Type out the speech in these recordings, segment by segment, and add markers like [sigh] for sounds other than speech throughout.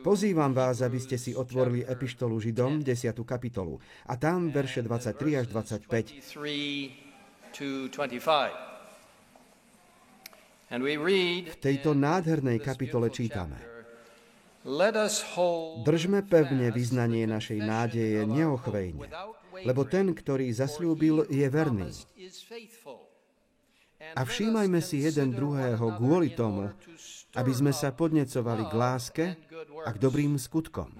Pozývam vás, aby ste si otvorili epištolu Židom, 10. kapitolu, a tam verše 23 až 25. V tejto nádhernej kapitole čítame. Držme pevne vyznanie našej nádeje neochvejne, lebo ten, ktorý zasľúbil, je verný. A všímajme si jeden druhého kvôli tomu, aby sme sa podnecovali k láske a k dobrým skutkom,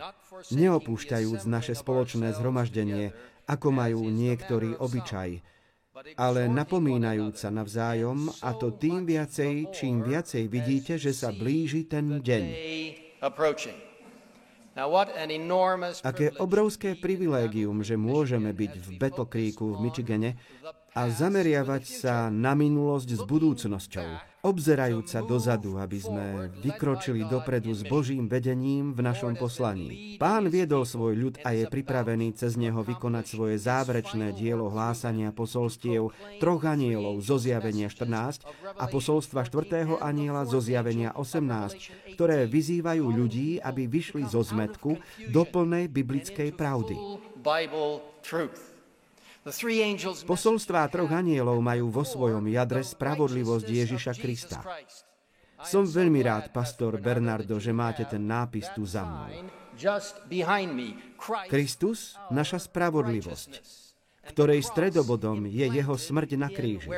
neopúšťajúc naše spoločné zhromaždenie, ako majú niektorí obyčaj, ale napomínajúc sa navzájom, a to tým viacej, čím viacej vidíte, že sa blíži ten deň. Aké obrovské privilégium, že môžeme byť v Battle Creeku v Michigane a zameriavať sa na minulosť s budúcnosťou obzerajúc sa dozadu, aby sme vykročili dopredu s Božím vedením v našom poslaní. Pán viedol svoj ľud a je pripravený cez neho vykonať svoje záverečné dielo hlásania posolstiev troch anielov zo zjavenia 14 a posolstva 4. aniela zo zjavenia 18, ktoré vyzývajú ľudí, aby vyšli zo zmetku do plnej biblickej pravdy. Posolstvá troch anielov majú vo svojom jadre spravodlivosť Ježiša Krista. Som veľmi rád, pastor Bernardo, že máte ten nápis tu za mnou. Kristus, naša spravodlivosť, ktorej stredobodom je jeho smrť na kríži.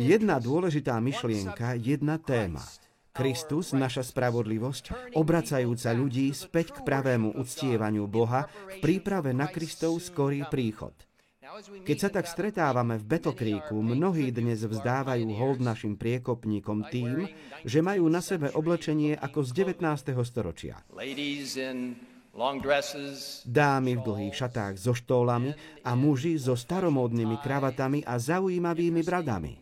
Jedna dôležitá myšlienka, jedna téma – Kristus, naša spravodlivosť, obracajúca ľudí späť k pravému uctievaniu Boha v príprave na Kristov skorý príchod. Keď sa tak stretávame v Betokríku, mnohí dnes vzdávajú hold našim priekopníkom tým, že majú na sebe oblečenie ako z 19. storočia. Dámy v dlhých šatách so štólami a muži so staromódnymi kravatami a zaujímavými bradami.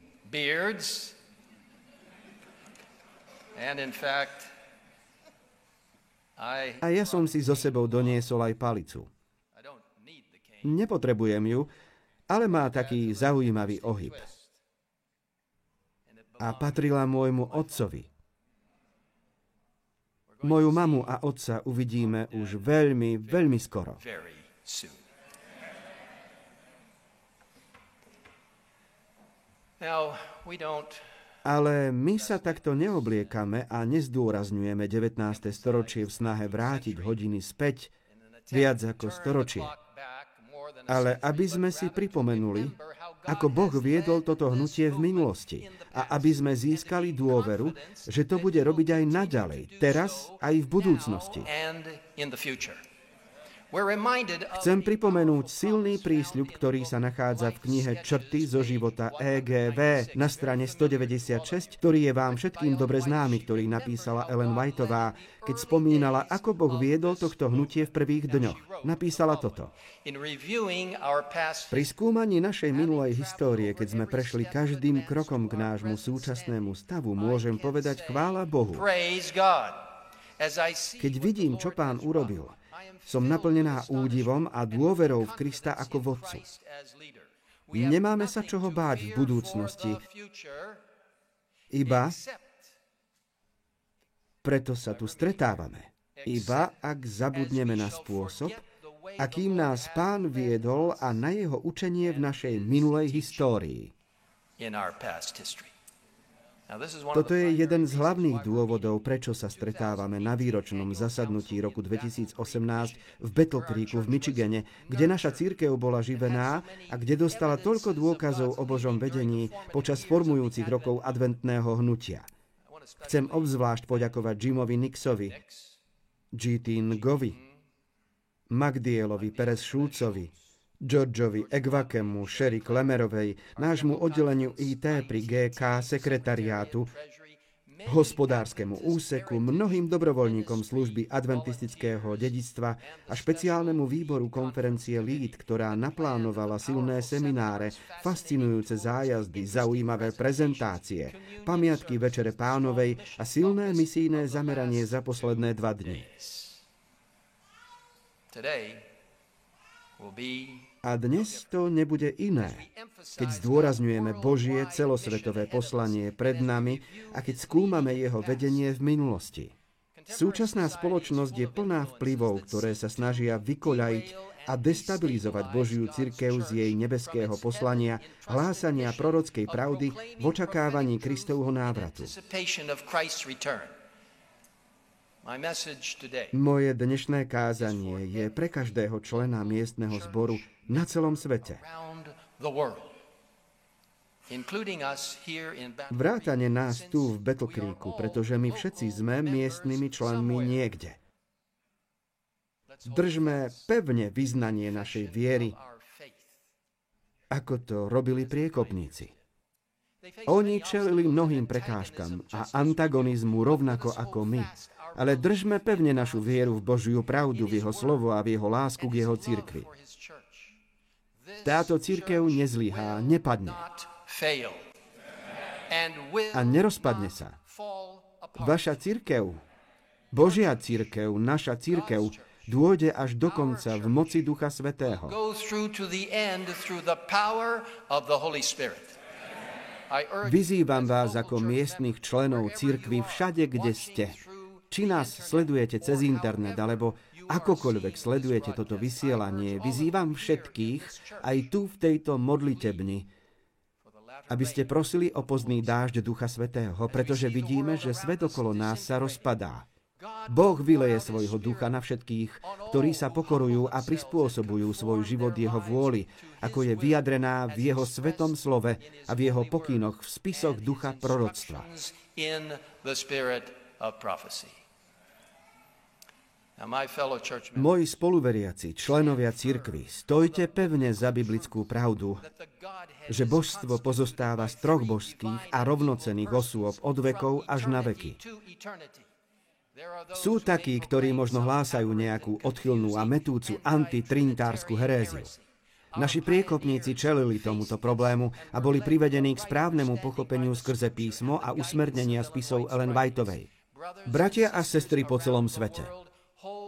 A ja som si so sebou doniesol aj palicu. Nepotrebujem ju, ale má taký zaujímavý ohyb. A patrila môjmu otcovi. Moju mamu a otca uvidíme už veľmi, veľmi skoro. Now, we don't ale my sa takto neobliekame a nezdôrazňujeme 19. storočie v snahe vrátiť hodiny späť viac ako storočie. Ale aby sme si pripomenuli, ako Boh viedol toto hnutie v minulosti a aby sme získali dôveru, že to bude robiť aj naďalej, teraz aj v budúcnosti. Chcem pripomenúť silný prísľub, ktorý sa nachádza v knihe Črty zo života EGV na strane 196, ktorý je vám všetkým dobre známy, ktorý napísala Ellen Whiteová, keď spomínala, ako Boh viedol tohto hnutie v prvých dňoch. Napísala toto. Pri skúmaní našej minulej histórie, keď sme prešli každým krokom k nášmu súčasnému stavu, môžem povedať chvála Bohu. Keď vidím, čo pán urobil, som naplnená údivom a dôverou v Krista ako vodcu. Nemáme sa čoho báť v budúcnosti, iba preto sa tu stretávame. Iba ak zabudneme na spôsob, akým nás pán viedol a na jeho učenie v našej minulej histórii. Toto je jeden z hlavných dôvodov, prečo sa stretávame na výročnom zasadnutí roku 2018 v Battle Creeku v Michigane, kde naša církev bola živená a kde dostala toľko dôkazov o Božom vedení počas formujúcich rokov adventného hnutia. Chcem obzvlášť poďakovať Jimovi Nixovi, GT Ngovi, Magdielovi Perez Šulcovi, Georgeovi Egvakemu, Sherry Klemerovej, nášmu oddeleniu IT pri GK sekretariátu, hospodárskemu úseku, mnohým dobrovoľníkom služby adventistického dedictva a špeciálnemu výboru konferencie LEAD, ktorá naplánovala silné semináre, fascinujúce zájazdy, zaujímavé prezentácie, pamiatky Večere pánovej a silné misijné zameranie za posledné dva dni. Today will be A dnes to nebude iné, keď zdôrazňujeme Božie celosvetové poslanie pred nami a keď skúmame jeho vedenie v minulosti. Súčasná spoločnosť je plná vplyvov, ktoré sa snažia vykoľajiť a destabilizovať Božiu cirkev z jej nebeského poslania, hlásania prorockej pravdy v očakávaní Kristovho návratu. Moje dnešné kázanie je pre každého člena miestneho zboru na celom svete. Vrátane nás tu v Battle Creeku, pretože my všetci sme miestnymi členmi niekde. Držme pevne vyznanie našej viery, ako to robili priekopníci. Oni čelili mnohým prekážkam a antagonizmu rovnako ako my, ale držme pevne našu vieru v Božiu pravdu, v Jeho slovo a v Jeho lásku k Jeho cirkvi. Táto církev nezlyhá, nepadne a nerozpadne sa. Vaša církev, Božia církev, naša církev, dôjde až do konca v moci Ducha Svetého. Vyzývam vás ako miestnych členov církvy všade, kde ste. Či nás sledujete cez internet, alebo akokoľvek sledujete toto vysielanie, vyzývam všetkých, aj tu v tejto modlitebni, aby ste prosili o pozdný dážď Ducha Svetého, pretože vidíme, že svet okolo nás sa rozpadá. Boh vyleje svojho ducha na všetkých, ktorí sa pokorujú a prispôsobujú svoj život jeho vôli, ako je vyjadrená v jeho svetom slove a v jeho pokynoch v spisoch ducha proroctva. Moji spoluveriaci, členovia cirkvy, stojte pevne za biblickú pravdu, že božstvo pozostáva z troch božských a rovnocených osôb od vekov až na veky. Sú takí, ktorí možno hlásajú nejakú odchylnú a metúcu antitrinitárskú heréziu. Naši priekopníci čelili tomuto problému a boli privedení k správnemu pochopeniu skrze písmo a usmernenia spisov Ellen Whiteovej. Bratia a sestry po celom svete,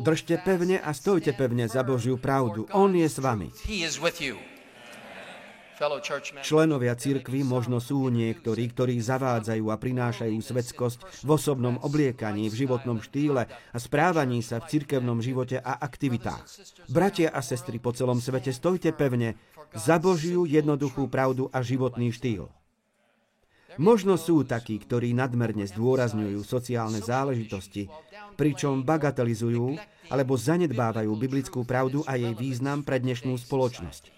Držte pevne a stojte pevne za Božiu pravdu. On je s vami. Členovia cirkvy možno sú niektorí, ktorí zavádzajú a prinášajú svetskosť v osobnom obliekaní, v životnom štýle a správaní sa v cirkevnom živote a aktivitách. Bratia a sestry po celom svete, stojte pevne za Božiu jednoduchú pravdu a životný štýl. Možno sú takí, ktorí nadmerne zdôrazňujú sociálne záležitosti, pričom bagatelizujú alebo zanedbávajú biblickú pravdu a jej význam pre dnešnú spoločnosť.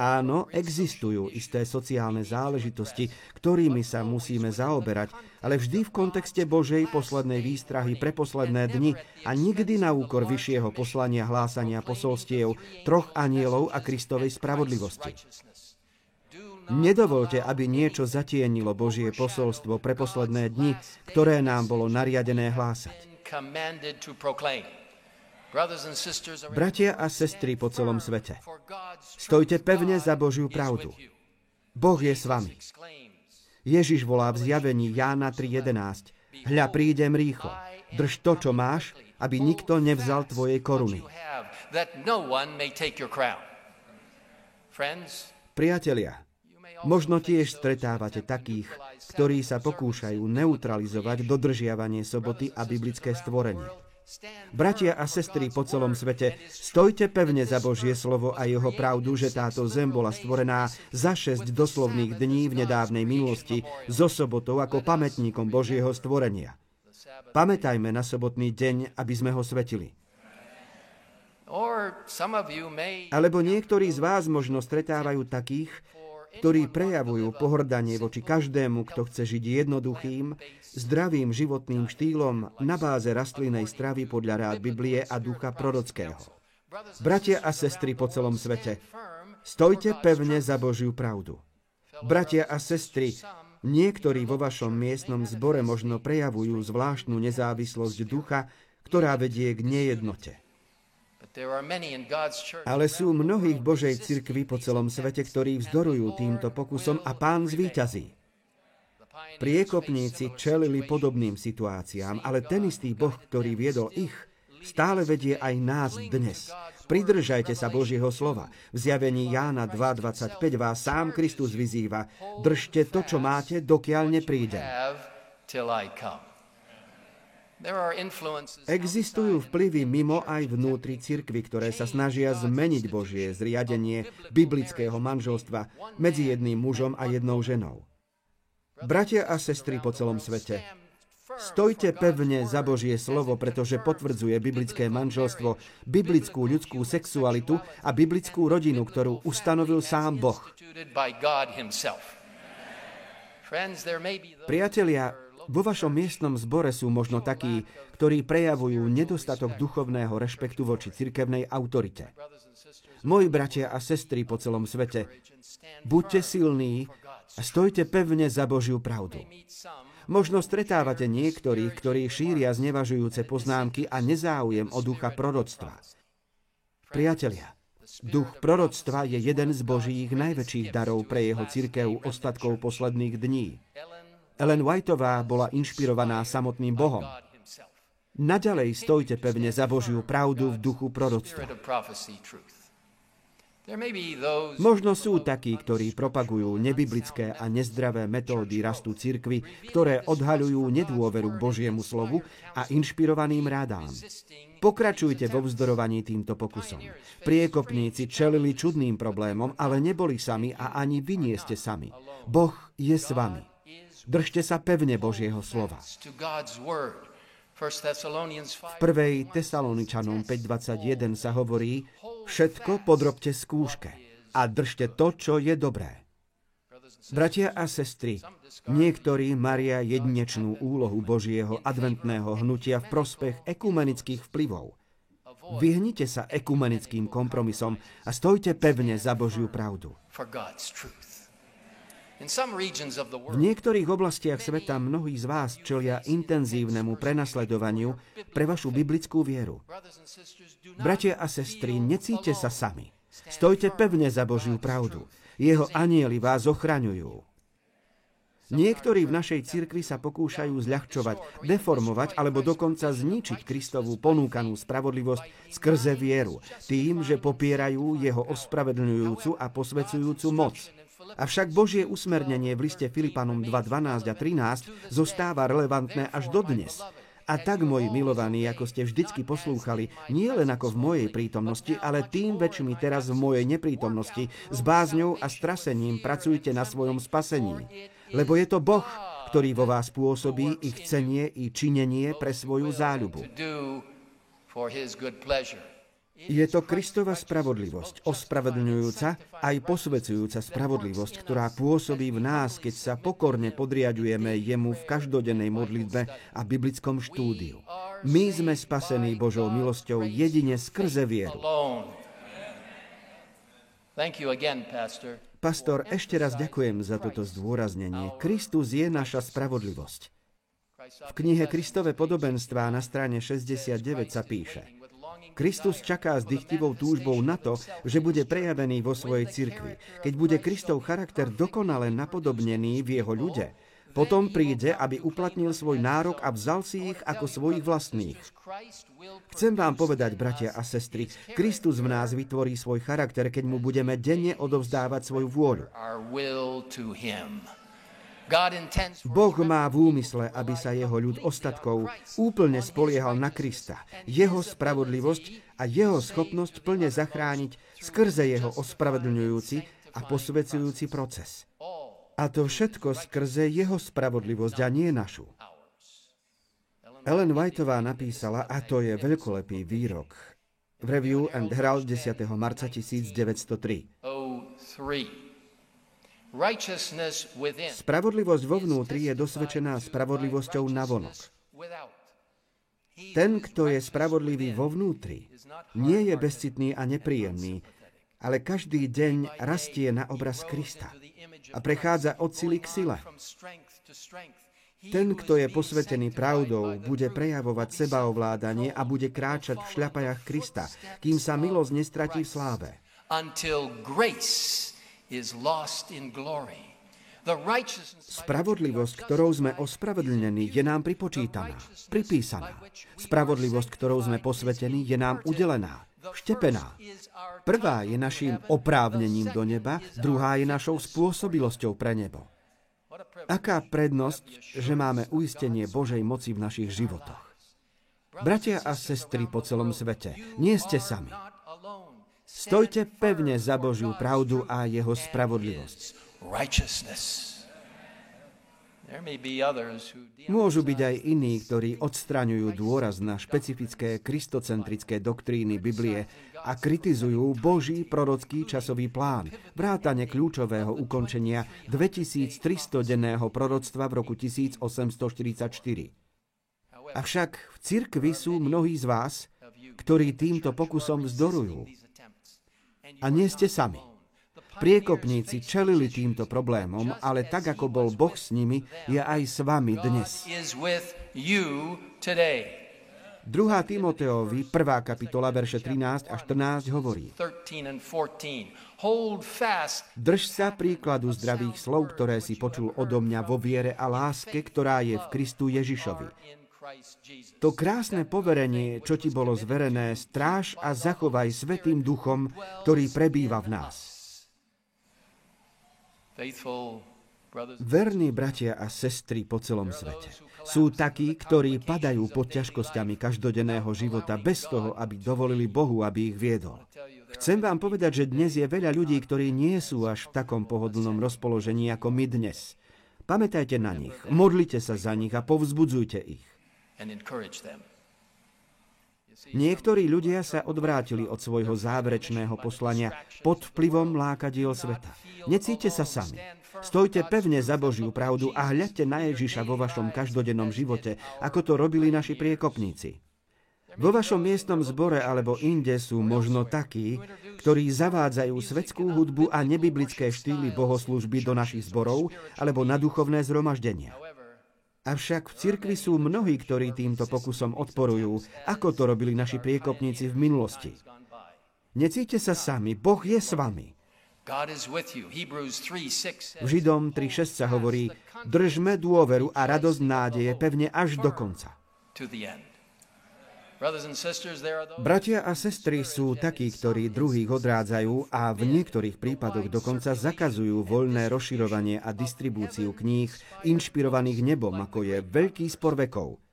Áno, existujú isté sociálne záležitosti, ktorými sa musíme zaoberať, ale vždy v kontexte Božej poslednej výstrahy pre posledné dni a nikdy na úkor vyššieho poslania hlásania posolstiev troch anielov a Kristovej spravodlivosti. Nedovolte, aby niečo zatienilo Božie posolstvo pre posledné dni, ktoré nám bolo nariadené hlásať. Bratia a sestry po celom svete, stojte pevne za Božiu pravdu. Boh je s vami. Ježiš volá v zjavení Jána 3.11. Hľa, prídem rýchlo. Drž to, čo máš, aby nikto nevzal tvoje koruny. Priatelia, Možno tiež stretávate takých, ktorí sa pokúšajú neutralizovať dodržiavanie soboty a biblické stvorenie. Bratia a sestry po celom svete, stojte pevne za Božie slovo a jeho pravdu, že táto zem bola stvorená za šesť doslovných dní v nedávnej minulosti so sobotou ako pamätníkom Božieho stvorenia. Pamätajme na sobotný deň, aby sme ho svetili. Alebo niektorí z vás možno stretávajú takých, ktorí prejavujú pohrdanie voči každému, kto chce žiť jednoduchým, zdravým životným štýlom na báze rastlinnej stravy podľa rád Biblie a ducha prorockého. Bratia a sestry po celom svete, stojte pevne za Božiu pravdu. Bratia a sestry, niektorí vo vašom miestnom zbore možno prejavujú zvláštnu nezávislosť ducha, ktorá vedie k nejednote. Ale sú mnohí v Božej cirkvi po celom svete, ktorí vzdorujú týmto pokusom a pán zvíťazí. Priekopníci čelili podobným situáciám, ale ten istý Boh, ktorý viedol ich, stále vedie aj nás dnes. Pridržajte sa Božieho slova. V zjavení Jána 2.25 vás sám Kristus vyzýva. Držte to, čo máte, dokiaľ nepríde. Existujú vplyvy mimo aj vnútri cirkvy, ktoré sa snažia zmeniť Božie zriadenie biblického manželstva medzi jedným mužom a jednou ženou. Bratia a sestry po celom svete, Stojte pevne za Božie slovo, pretože potvrdzuje biblické manželstvo, biblickú ľudskú sexualitu a biblickú rodinu, ktorú ustanovil sám Boh. Priatelia, vo vašom miestnom zbore sú možno takí, ktorí prejavujú nedostatok duchovného rešpektu voči cirkevnej autorite. Moji bratia a sestry po celom svete, buďte silní a stojte pevne za Božiu pravdu. Možno stretávate niektorých, ktorí šíria znevažujúce poznámky a nezáujem o ducha proroctva. Priatelia, duch proroctva je jeden z Božích najväčších darov pre jeho cirkev ostatkov posledných dní. Ellen Whiteová bola inšpirovaná samotným Bohom. Naďalej stojte pevne za Božiu pravdu v duchu proroctva. Možno sú takí, ktorí propagujú nebiblické a nezdravé metódy rastu cirkvy, ktoré odhaľujú nedôveru k Božiemu slovu a inšpirovaným rádám. Pokračujte vo vzdorovaní týmto pokusom. Priekopníci čelili čudným problémom, ale neboli sami a ani vy nie ste sami. Boh je s vami. Držte sa pevne Božieho slova. V prvej Tesaloničanom 5.21 sa hovorí, všetko podrobte skúške a držte to, čo je dobré. Bratia a sestry, niektorí maria jedinečnú úlohu Božieho adventného hnutia v prospech ekumenických vplyvov. Vyhnite sa ekumenickým kompromisom a stojte pevne za Božiu pravdu. V niektorých oblastiach sveta mnohí z vás čelia intenzívnemu prenasledovaniu pre vašu biblickú vieru. Bratia a sestry, necíte sa sami. Stojte pevne za Božiu pravdu. Jeho anieli vás ochraňujú. Niektorí v našej cirkvi sa pokúšajú zľahčovať, deformovať alebo dokonca zničiť Kristovú ponúkanú spravodlivosť skrze vieru, tým, že popierajú jeho ospravedlňujúcu a posvecujúcu moc. Avšak Božie usmernenie v liste Filipanom 2.12 a 13 zostáva relevantné až dodnes. A tak, moji milovaní, ako ste vždycky poslúchali, nie len ako v mojej prítomnosti, ale tým väčšmi teraz v mojej neprítomnosti, s bázňou a strasením pracujte na svojom spasení. Lebo je to Boh, ktorý vo vás pôsobí ich cenie i činenie pre svoju záľubu. Je to Kristova spravodlivosť, ospravedlňujúca aj posvecujúca spravodlivosť, ktorá pôsobí v nás, keď sa pokorne podriadujeme jemu v každodennej modlitbe a biblickom štúdiu. My sme spasení Božou milosťou jedine skrze vieru. Pastor, ešte raz ďakujem za toto zdôraznenie. Kristus je naša spravodlivosť. V knihe Kristove podobenstva na strane 69 sa píše – Kristus čaká s dychtivou túžbou na to, že bude prejavený vo svojej cirkvi. Keď bude Kristov charakter dokonale napodobnený v jeho ľude, potom príde, aby uplatnil svoj nárok a vzal si ich ako svojich vlastných. Chcem vám povedať, bratia a sestry, Kristus v nás vytvorí svoj charakter, keď mu budeme denne odovzdávať svoju vôľu. Boh má v úmysle, aby sa jeho ľud ostatkov úplne spoliehal na Krista, jeho spravodlivosť a jeho schopnosť plne zachrániť skrze jeho ospravedlňujúci a posvedzujúci proces. A to všetko skrze jeho spravodlivosť a nie našu. Ellen Whiteová napísala, a to je veľkolepý výrok, v Review and Herald 10. marca 1903. Spravodlivosť vo vnútri je dosvedčená spravodlivosťou navonok. Ten, kto je spravodlivý vo vnútri, nie je bezcitný a nepríjemný, ale každý deň rastie na obraz Krista a prechádza od sily k sile. Ten, kto je posvetený pravdou, bude prejavovať sebaovládanie a bude kráčať v šľapajach Krista, kým sa milosť nestratí v sláve in glory. Spravodlivosť, ktorou sme ospravedlnení, je nám pripočítaná, pripísaná. Spravodlivosť, ktorou sme posvetení, je nám udelená, štepená. Prvá je našim oprávnením do neba, druhá je našou spôsobilosťou pre nebo. Aká prednosť, že máme uistenie Božej moci v našich životoch. Bratia a sestry po celom svete, nie ste sami. Stojte pevne za Božiu pravdu a jeho spravodlivosť. Môžu byť aj iní, ktorí odstraňujú dôraz na špecifické kristocentrické doktríny Biblie a kritizujú Boží prorocký časový plán, vrátane kľúčového ukončenia 2300-denného proroctva v roku 1844. Avšak v cirkvi sú mnohí z vás, ktorí týmto pokusom vzdorujú. A nie ste sami. Priekopníci čelili týmto problémom, ale tak ako bol Boh s nimi, je aj s vami dnes. 2. Timoteovi, 1. kapitola, verše 13 a 14 hovorí Drž sa príkladu zdravých slov, ktoré si počul odo mňa vo viere a láske, ktorá je v Kristu Ježišovi. To krásne poverenie, čo ti bolo zverené, stráž a zachovaj svetým duchom, ktorý prebýva v nás. Verní bratia a sestry po celom svete sú takí, ktorí padajú pod ťažkosťami každodenného života bez toho, aby dovolili Bohu, aby ich viedol. Chcem vám povedať, že dnes je veľa ľudí, ktorí nie sú až v takom pohodlnom rozpoložení ako my dnes. Pamätajte na nich, modlite sa za nich a povzbudzujte ich. Niektorí ľudia sa odvrátili od svojho záverečného poslania pod vplyvom lákadiel sveta. Necíte sa sami. Stojte pevne za Božiu pravdu a hľadte na Ježiša vo vašom každodennom živote, ako to robili naši priekopníci. Vo vašom miestnom zbore alebo inde sú možno takí, ktorí zavádzajú svetskú hudbu a nebiblické štýly bohoslužby do našich zborov alebo na duchovné zhromaždenia. Avšak v cirkvi sú mnohí, ktorí týmto pokusom odporujú, ako to robili naši priekopníci v minulosti. Necíte sa sami, Boh je s vami. V Židom 3.6 sa hovorí, držme dôveru a radosť nádeje pevne až do konca. Bratia a sestry sú takí, ktorí druhých odrádzajú a v niektorých prípadoch dokonca zakazujú voľné rozširovanie a distribúciu kníh inšpirovaných nebom, ako je veľký spor vekov.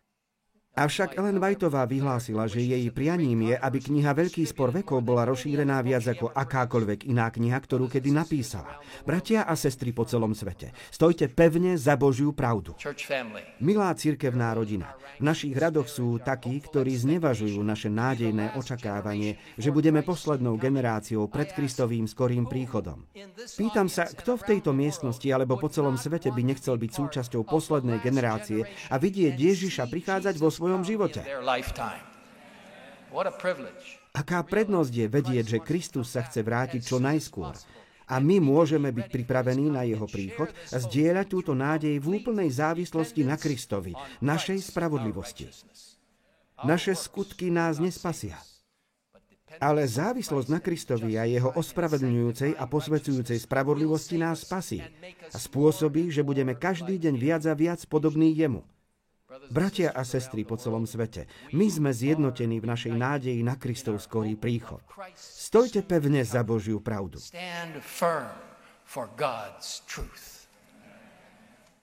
Avšak Ellen Whiteová vyhlásila, že jej prianím je, aby kniha Veľký spor vekov bola rozšírená viac ako akákoľvek iná kniha, ktorú kedy napísala. Bratia a sestry po celom svete, stojte pevne za Božiu pravdu. Milá církevná rodina, v našich radoch sú takí, ktorí znevažujú naše nádejné očakávanie, že budeme poslednou generáciou pred Kristovým skorým príchodom. Pýtam sa, kto v tejto miestnosti alebo po celom svete by nechcel byť súčasťou poslednej generácie a vidieť Ježiša prichádzať vo svojom svojom živote. Aká prednosť je vedieť, že Kristus sa chce vrátiť čo najskôr a my môžeme byť pripravení na jeho príchod a zdieľať túto nádej v úplnej závislosti na Kristovi, našej spravodlivosti. Naše skutky nás nespasia. Ale závislosť na Kristovi a jeho ospravedlňujúcej a posvedzujúcej spravodlivosti nás spasí a spôsobí, že budeme každý deň viac a viac podobní jemu. Bratia a sestry po celom svete, my sme zjednotení v našej nádeji na Kristov skorý príchod. Stojte pevne za Božiu pravdu.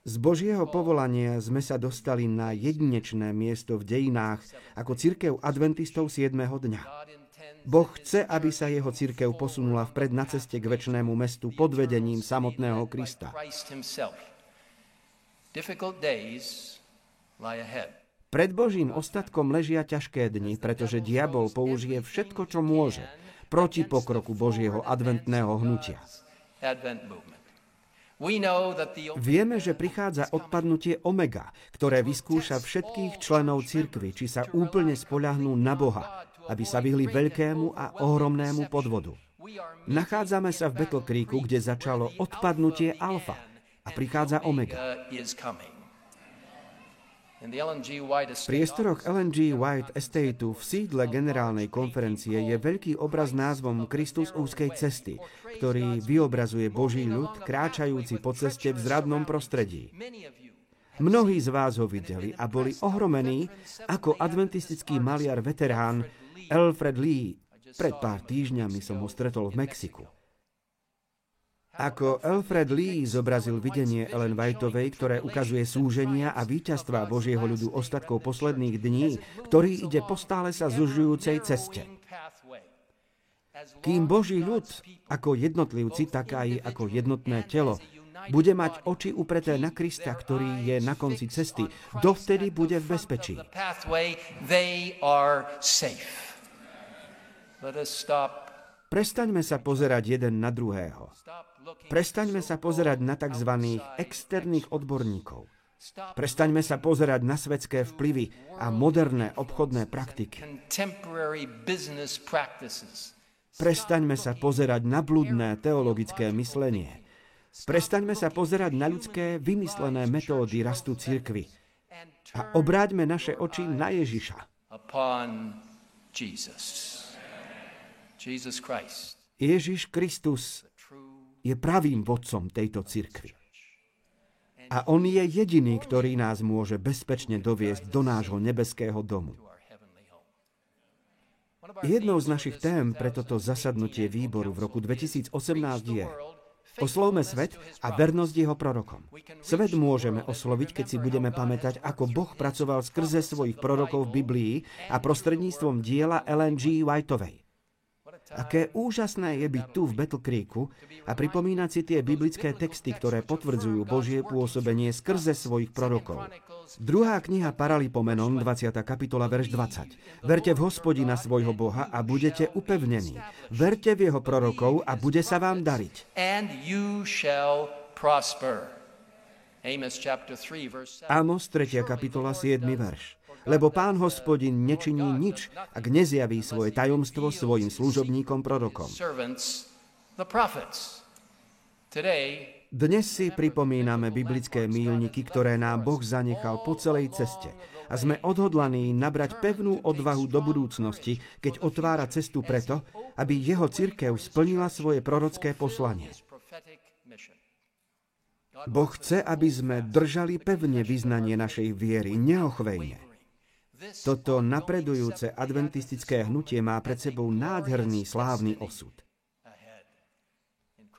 Z Božieho povolania sme sa dostali na jedinečné miesto v dejinách ako církev adventistov 7. dňa. Boh chce, aby sa jeho církev posunula vpred na ceste k väčšnému mestu pod vedením samotného Krista. Difficult days pred Božím ostatkom ležia ťažké dni, pretože diabol použije všetko, čo môže proti pokroku Božieho adventného hnutia. Vieme, že prichádza odpadnutie Omega, ktoré vyskúša všetkých členov cirkvy, či sa úplne spoľahnú na Boha, aby sa vyhli veľkému a ohromnému podvodu. Nachádzame sa v Battle Creeku, kde začalo odpadnutie Alfa a prichádza Omega. Priestoroch LNG White Estateu v sídle generálnej konferencie je veľký obraz názvom Kristus úzkej cesty, ktorý vyobrazuje Boží ľud kráčajúci po ceste v zradnom prostredí. Mnohí z vás ho videli a boli ohromení, ako adventistický maliar veterán Alfred Lee. Pred pár týždňami som ho stretol v Mexiku. Ako Alfred Lee zobrazil videnie Ellen Whiteovej, ktoré ukazuje súženia a víťazstva Božieho ľudu ostatkov posledných dní, ktorý ide po stále sa zužujúcej ceste. Kým Boží ľud, ako jednotlivci, tak aj ako jednotné telo, bude mať oči upreté na Krista, ktorý je na konci cesty, dovtedy bude v bezpečí. Prestaňme sa pozerať jeden na druhého. Prestaňme sa pozerať na tzv. externých odborníkov. Prestaňme sa pozerať na svetské vplyvy a moderné obchodné praktiky. Prestaňme sa pozerať na blúdne teologické myslenie. Prestaňme sa pozerať na ľudské vymyslené metódy rastu cirkvy a obráťme naše oči na Ježiša. Ježiš Kristus je pravým vodcom tejto cirkvy. A on je jediný, ktorý nás môže bezpečne doviesť do nášho nebeského domu. Jednou z našich tém pre toto zasadnutie výboru v roku 2018 je Oslovme svet a vernosť jeho prorokom. Svet môžeme osloviť, keď si budeme pamätať, ako Boh pracoval skrze svojich prorokov v Biblii a prostredníctvom diela LNG Whiteovej. Aké úžasné je byť tu v Battle Creeku a pripomínať si tie biblické texty, ktoré potvrdzujú Božie pôsobenie skrze svojich prorokov. Druhá kniha Paralipomenon, 20. kapitola, verš 20. Verte v hospodina svojho Boha a budete upevnení. Verte v jeho prorokov a bude sa vám dariť. Amos 3. kapitola, 7. verš lebo pán hospodin nečiní nič, ak nezjaví svoje tajomstvo svojim služobníkom prorokom. Dnes si pripomíname biblické mílniky, ktoré nám Boh zanechal po celej ceste a sme odhodlaní nabrať pevnú odvahu do budúcnosti, keď otvára cestu preto, aby jeho cirkev splnila svoje prorocké poslanie. Boh chce, aby sme držali pevne vyznanie našej viery, neochvejne. Toto napredujúce adventistické hnutie má pred sebou nádherný slávny osud.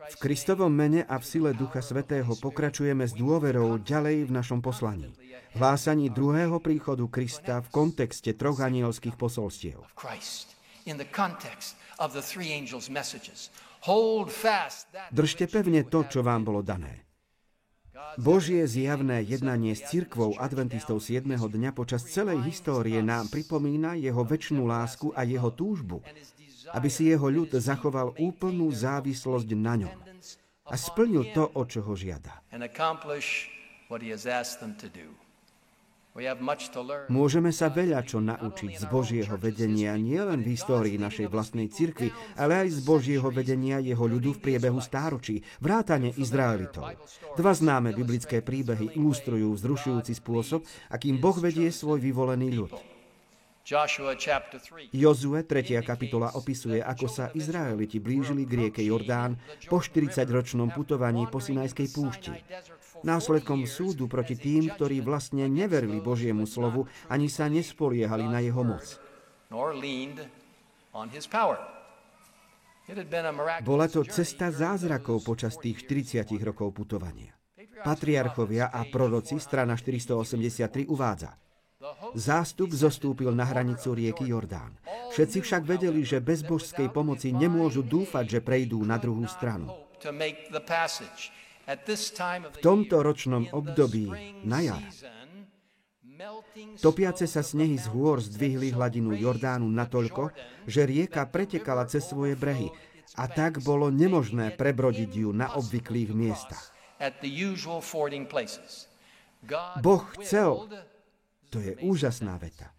V Kristovom mene a v sile Ducha Svetého pokračujeme s dôverou ďalej v našom poslaní. V hlásaní druhého príchodu Krista v kontexte troch anielských posolstiev. Držte pevne to, čo vám bolo dané. Božie zjavné jednanie s cirkvou adventistov 7. dňa počas celej histórie nám pripomína jeho väčšnú lásku a jeho túžbu, aby si jeho ľud zachoval úplnú závislosť na ňom a splnil to, o čo ho žiada. Môžeme sa veľa čo naučiť z Božieho vedenia nielen v histórii našej vlastnej cirkvi, ale aj z Božieho vedenia jeho ľudu v priebehu stáročí, vrátane Izraelitov. Dva známe biblické príbehy ilustrujú vzrušujúci spôsob, akým Boh vedie svoj vyvolený ľud. Jozue 3. kapitola opisuje, ako sa Izraeliti blížili k rieke Jordán po 40-ročnom putovaní po Sinajskej púšti následkom súdu proti tým, ktorí vlastne neverili Božiemu slovu ani sa nespoliehali na jeho moc. Bola to cesta zázrakov počas tých 40 rokov putovania. Patriarchovia a proroci, strana 483 uvádza. Zástup zostúpil na hranicu rieky Jordán. Všetci však vedeli, že bez božskej pomoci nemôžu dúfať, že prejdú na druhú stranu. V tomto ročnom období, na jar, topiace sa snehy z hôr zdvihli hladinu Jordánu natoľko, že rieka pretekala cez svoje brehy a tak bolo nemožné prebrodiť ju na obvyklých miestach. Boh chcel, to je úžasná veta,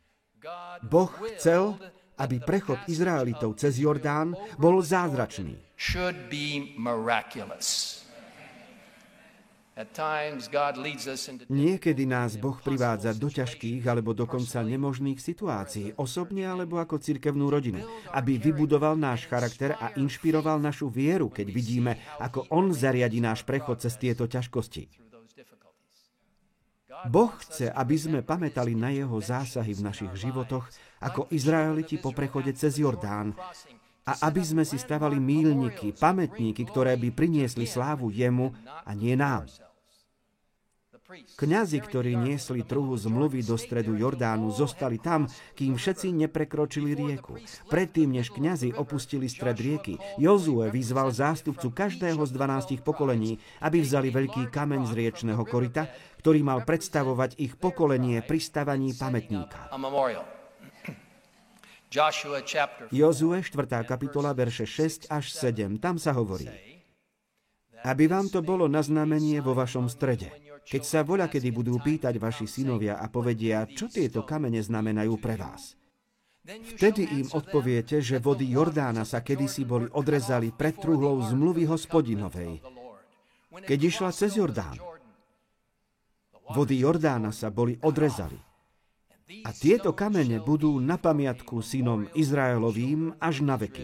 Boh chcel, aby prechod Izraelitov cez Jordán bol zázračný. Niekedy nás Boh privádza do ťažkých alebo dokonca nemožných situácií, osobne alebo ako cirkevnú rodinu, aby vybudoval náš charakter a inšpiroval našu vieru, keď vidíme, ako On zariadi náš prechod cez tieto ťažkosti. Boh chce, aby sme pamätali na jeho zásahy v našich životoch, ako Izraeliti po prechode cez Jordán, a aby sme si stavali mílniky, pamätníky, ktoré by priniesli slávu jemu a nie nám. Kňazi, ktorí niesli truhu zmluvy do stredu Jordánu, zostali tam, kým všetci neprekročili rieku. Predtým, než kňazi opustili stred rieky, Jozue vyzval zástupcu každého z 12 pokolení, aby vzali veľký kameň z riečného korita, ktorý mal predstavovať ich pokolenie pri stavaní pamätníka. Jozue, 4. kapitola, verše 6 až 7, tam sa hovorí, aby vám to bolo na znamenie vo vašom strede keď sa voľa kedy budú pýtať vaši synovia a povedia, čo tieto kamene znamenajú pre vás. Vtedy im odpoviete, že vody Jordána sa kedysi boli odrezali pred truhlou zmluvy hospodinovej. Keď išla cez Jordán, vody Jordána sa boli odrezali. A tieto kamene budú na pamiatku synom Izraelovým až na veky.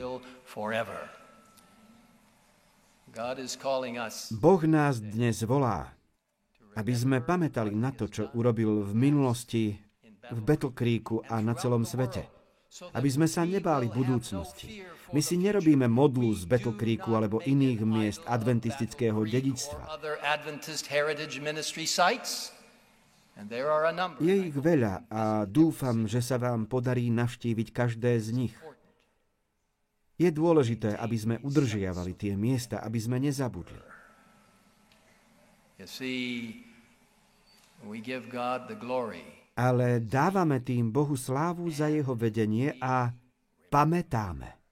Boh nás dnes volá, aby sme pamätali na to, čo urobil v minulosti v Battle a na celom svete. Aby sme sa nebáli budúcnosti. My si nerobíme modlu z Battle alebo iných miest adventistického dedičstva. Je ich veľa a dúfam, že sa vám podarí navštíviť každé z nich. Je dôležité, aby sme udržiavali tie miesta, aby sme nezabudli. Ale dávame tým Bohu slávu za jeho vedenie a pamätáme.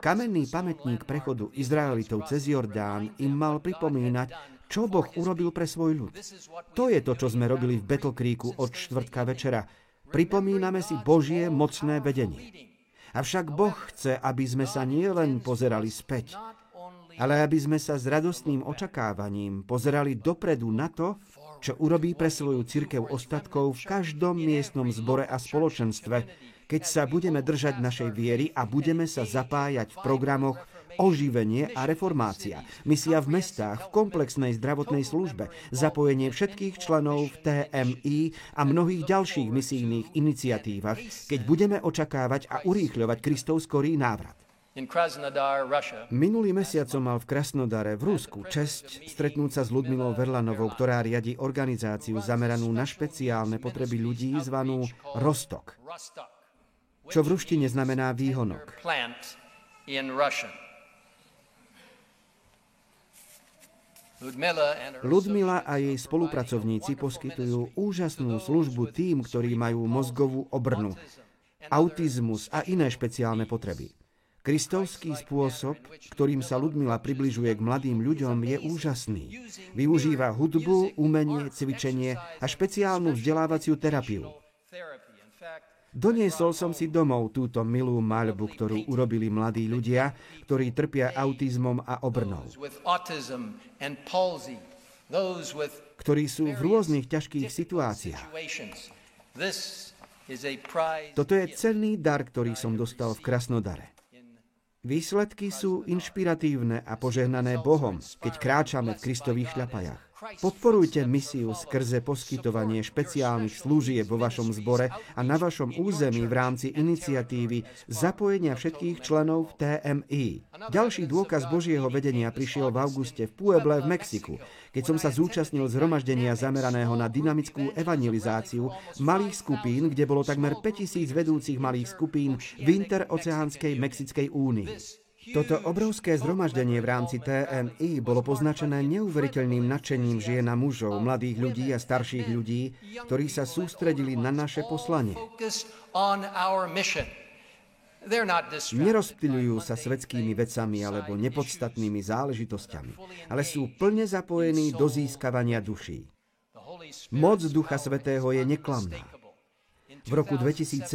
Kamenný pamätník prechodu Izraelitov cez Jordán im mal pripomínať, čo Boh urobil pre svoj ľud. To je to, čo sme robili v Battle Creeku od štvrtka večera. Pripomíname si Božie mocné vedenie. Avšak Boh chce, aby sme sa nielen pozerali späť, ale aby sme sa s radostným očakávaním pozerali dopredu na to, čo urobí pre svoju cirkev ostatkov v každom miestnom zbore a spoločenstve, keď sa budeme držať našej viery a budeme sa zapájať v programoch oživenie a reformácia, misia v mestách, v komplexnej zdravotnej službe, zapojenie všetkých členov v TMI a mnohých ďalších misijných iniciatívach, keď budeme očakávať a urýchľovať Kristov skorý návrat. Minulý mesiac som mal v Krasnodare v Rusku česť stretnúť sa s Ludmilou Verlanovou, ktorá riadi organizáciu zameranú na špeciálne potreby ľudí zvanú Rostok, čo v ruštine znamená výhonok. Ludmila a jej spolupracovníci poskytujú úžasnú službu tým, ktorí majú mozgovú obrnu, autizmus a iné špeciálne potreby. Kristovský spôsob, ktorým sa Ludmila približuje k mladým ľuďom, je úžasný. Využíva hudbu, umenie, cvičenie a špeciálnu vzdelávaciu terapiu. Doniesol som si domov túto milú maľbu, ktorú urobili mladí ľudia, ktorí trpia autizmom a obrnou. Ktorí sú v rôznych ťažkých situáciách. Toto je cenný dar, ktorý som dostal v Krasnodare. Výsledky sú inšpiratívne a požehnané Bohom, keď kráčame v Kristových šľapajach. Podporujte misiu skrze poskytovanie špeciálnych služieb vo vašom zbore a na vašom území v rámci iniciatívy zapojenia všetkých členov TMI. Ďalší dôkaz Božieho vedenia prišiel v auguste v Pueble v Mexiku, keď som sa zúčastnil zhromaždenia zameraného na dynamickú evangelizáciu malých skupín, kde bolo takmer 5000 vedúcich malých skupín v Interoceánskej Mexickej únii. Toto obrovské zhromaždenie v rámci TNI bolo poznačené neuveriteľným nadšením žien a mužov, mladých ľudí a starších ľudí, ktorí sa sústredili na naše poslanie. Nerozptýľujú sa svetskými vecami alebo nepodstatnými záležitosťami, ale sú plne zapojení do získavania duší. Moc Ducha Svetého je neklamná. V roku 2017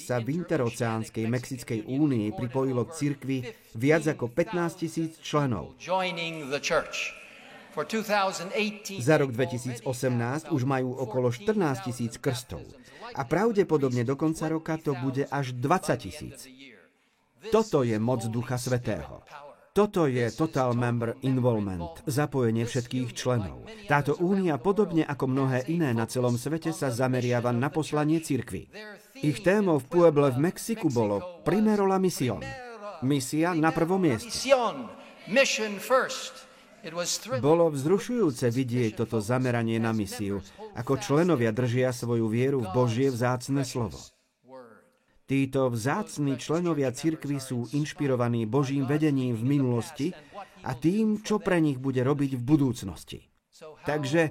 sa v Interoceánskej Mexickej únii pripojilo k cirkvi viac ako 15 tisíc členov. Za rok 2018 už majú okolo 14 tisíc krstov a pravdepodobne do konca roka to bude až 20 tisíc. Toto je moc Ducha Svetého. Toto je Total Member Involvement, zapojenie všetkých členov. Táto únia, podobne ako mnohé iné na celom svete, sa zameriava na poslanie cirkvy. Ich témou v Pueble v Mexiku bolo Primero la Misión. Misia na prvom mieste. Bolo vzrušujúce vidieť toto zameranie na misiu, ako členovia držia svoju vieru v Božie vzácne slovo. Títo vzácni členovia cirkvy sú inšpirovaní Božím vedením v minulosti a tým, čo pre nich bude robiť v budúcnosti. Takže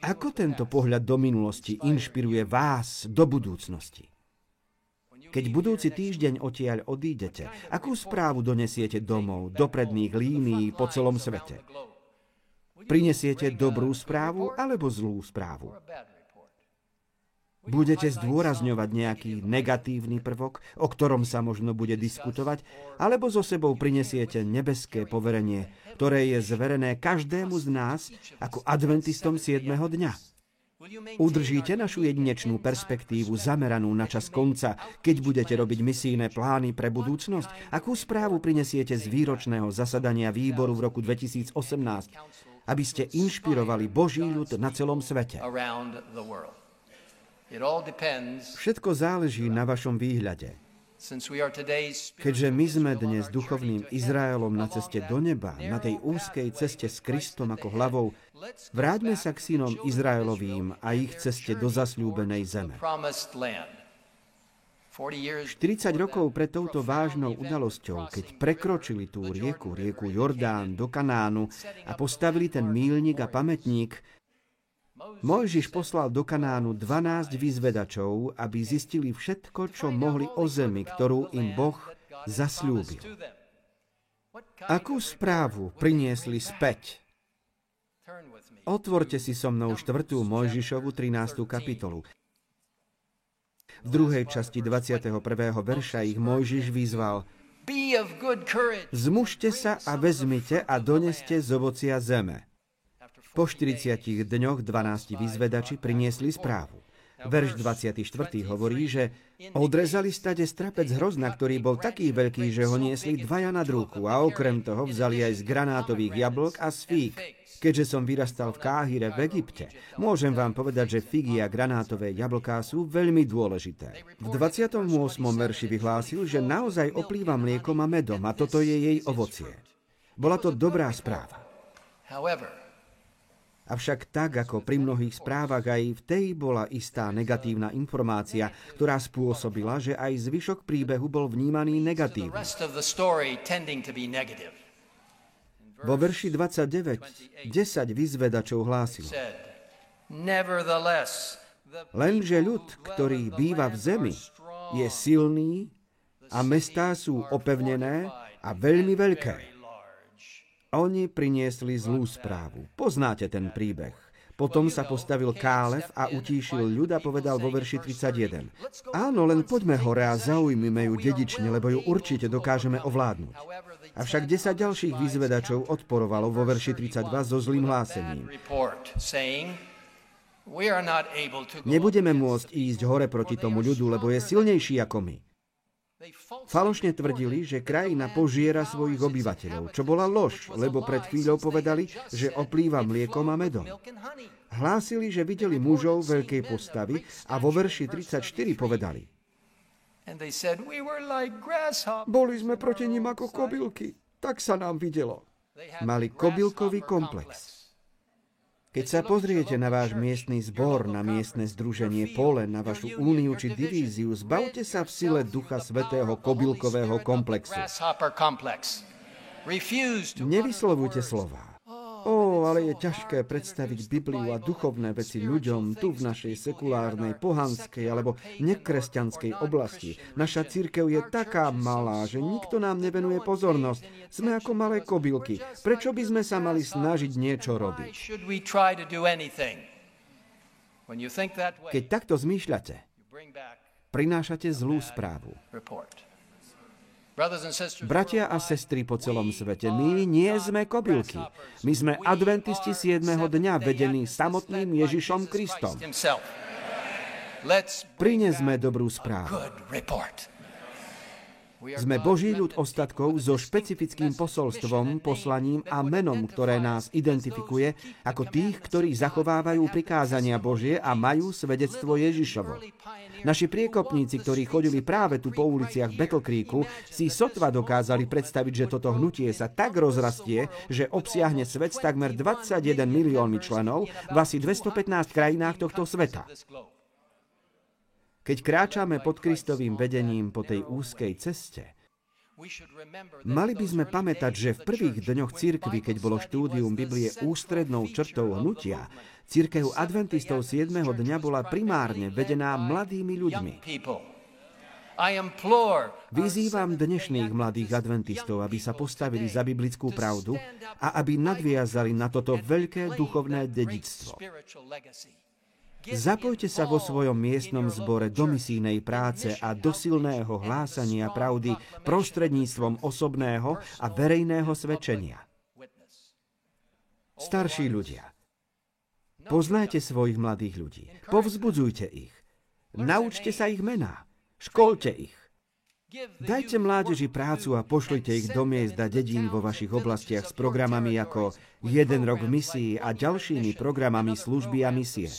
ako tento pohľad do minulosti inšpiruje vás do budúcnosti? Keď budúci týždeň odtiaľ odídete, akú správu donesiete domov, do predných línií po celom svete? Prinesiete dobrú správu alebo zlú správu? Budete zdôrazňovať nejaký negatívny prvok, o ktorom sa možno bude diskutovať, alebo so sebou prinesiete nebeské poverenie, ktoré je zverené každému z nás ako adventistom 7. dňa. Udržíte našu jedinečnú perspektívu zameranú na čas konca, keď budete robiť misijné plány pre budúcnosť? Akú správu prinesiete z výročného zasadania výboru v roku 2018, aby ste inšpirovali Boží ľud na celom svete? Všetko záleží na vašom výhľade. Keďže my sme dnes duchovným Izraelom na ceste do neba, na tej úzkej ceste s Kristom ako hlavou, vráťme sa k synom Izraelovým a ich ceste do zasľúbenej zeme. 40 rokov pred touto vážnou udalosťou, keď prekročili tú rieku, rieku Jordán do Kanánu a postavili ten mílnik a pamätník, Mojžiš poslal do Kanánu 12 vyzvedačov, aby zistili všetko, čo mohli o zemi, ktorú im Boh zasľúbil. Akú správu priniesli späť? Otvorte si so mnou 4. Mojžišovu 13. kapitolu. V druhej časti 21. verša ich Mojžiš vyzval Zmužte sa a vezmite a doneste z ovocia zeme. Po 40 dňoch 12 vyzvedači priniesli správu. Verš 24. hovorí, že odrezali stade strapec hrozna, ktorý bol taký veľký, že ho niesli dvaja na druhu a okrem toho vzali aj z granátových jablok a z fík. Keďže som vyrastal v Káhire v Egypte, môžem vám povedať, že figy a granátové jablká sú veľmi dôležité. V 28. verši vyhlásil, že naozaj oplýva mliekom a medom a toto je jej ovocie. Bola to dobrá správa. Avšak tak, ako pri mnohých správach, aj v tej bola istá negatívna informácia, ktorá spôsobila, že aj zvyšok príbehu bol vnímaný negatívne. Vo verši 29 10 vyzvedačov hlásilo. Lenže ľud, ktorý býva v zemi, je silný a mestá sú opevnené a veľmi veľké. Oni priniesli zlú správu. Poznáte ten príbeh. Potom sa postavil Kálev a utíšil ľud a povedal vo verši 31. Áno, len poďme hore a zaujmime ju dedične, lebo ju určite dokážeme ovládnuť. Avšak 10 ďalších vyzvedačov odporovalo vo verši 32 so zlým hlásením. Nebudeme môcť ísť hore proti tomu ľudu, lebo je silnejší ako my. Falošne tvrdili, že krajina požiera svojich obyvateľov, čo bola lož, lebo pred chvíľou povedali, že oplýva mliekom a medom. Hlásili, že videli mužov veľkej postavy a vo verši 34 povedali. Boli sme proti ním ako kobylky, tak sa nám videlo. Mali kobylkový komplex. Keď sa pozriete na váš miestny zbor, na miestne združenie pole, na vašu úniu či divíziu, zbavte sa v sile Ducha Svetého kobylkového komplexu. Nevyslovujte slova. Ó, ale je ťažké predstaviť Bibliu a duchovné veci ľuďom tu v našej sekulárnej, pohanskej alebo nekresťanskej oblasti. Naša církev je taká malá, že nikto nám nevenuje pozornosť. Sme ako malé kobylky. Prečo by sme sa mali snažiť niečo robiť? Keď takto zmýšľate, prinášate zlú správu. Bratia a sestry po celom svete, my nie sme kobylky. My sme adventisti 7. dňa vedení samotným Ježišom Kristom. Prinesme dobrú správu. Sme Boží ľud ostatkov so špecifickým posolstvom, poslaním a menom, ktoré nás identifikuje ako tých, ktorí zachovávajú prikázania Božie a majú svedectvo Ježišovo. Naši priekopníci, ktorí chodili práve tu po uliciach Battle si sotva dokázali predstaviť, že toto hnutie sa tak rozrastie, že obsiahne svet s takmer 21 miliónmi členov v asi 215 krajinách tohto sveta. Keď kráčame pod Kristovým vedením po tej úzkej ceste, Mali by sme pamätať, že v prvých dňoch cirkvy, keď bolo štúdium Biblie ústrednou črtou hnutia, církev adventistov 7. dňa bola primárne vedená mladými ľuďmi. Vyzývam dnešných mladých adventistov, aby sa postavili za biblickú pravdu a aby nadviazali na toto veľké duchovné dedičstvo. Zapojte sa vo svojom miestnom zbore do misijnej práce a do silného hlásania pravdy prostredníctvom osobného a verejného svedčenia. Starší ľudia, poznajte svojich mladých ľudí, povzbudzujte ich, naučte sa ich mená, školte ich. Dajte mládeži prácu a pošlite ich do miest a dedín vo vašich oblastiach s programami ako Jeden rok v misii a ďalšími programami služby a misie.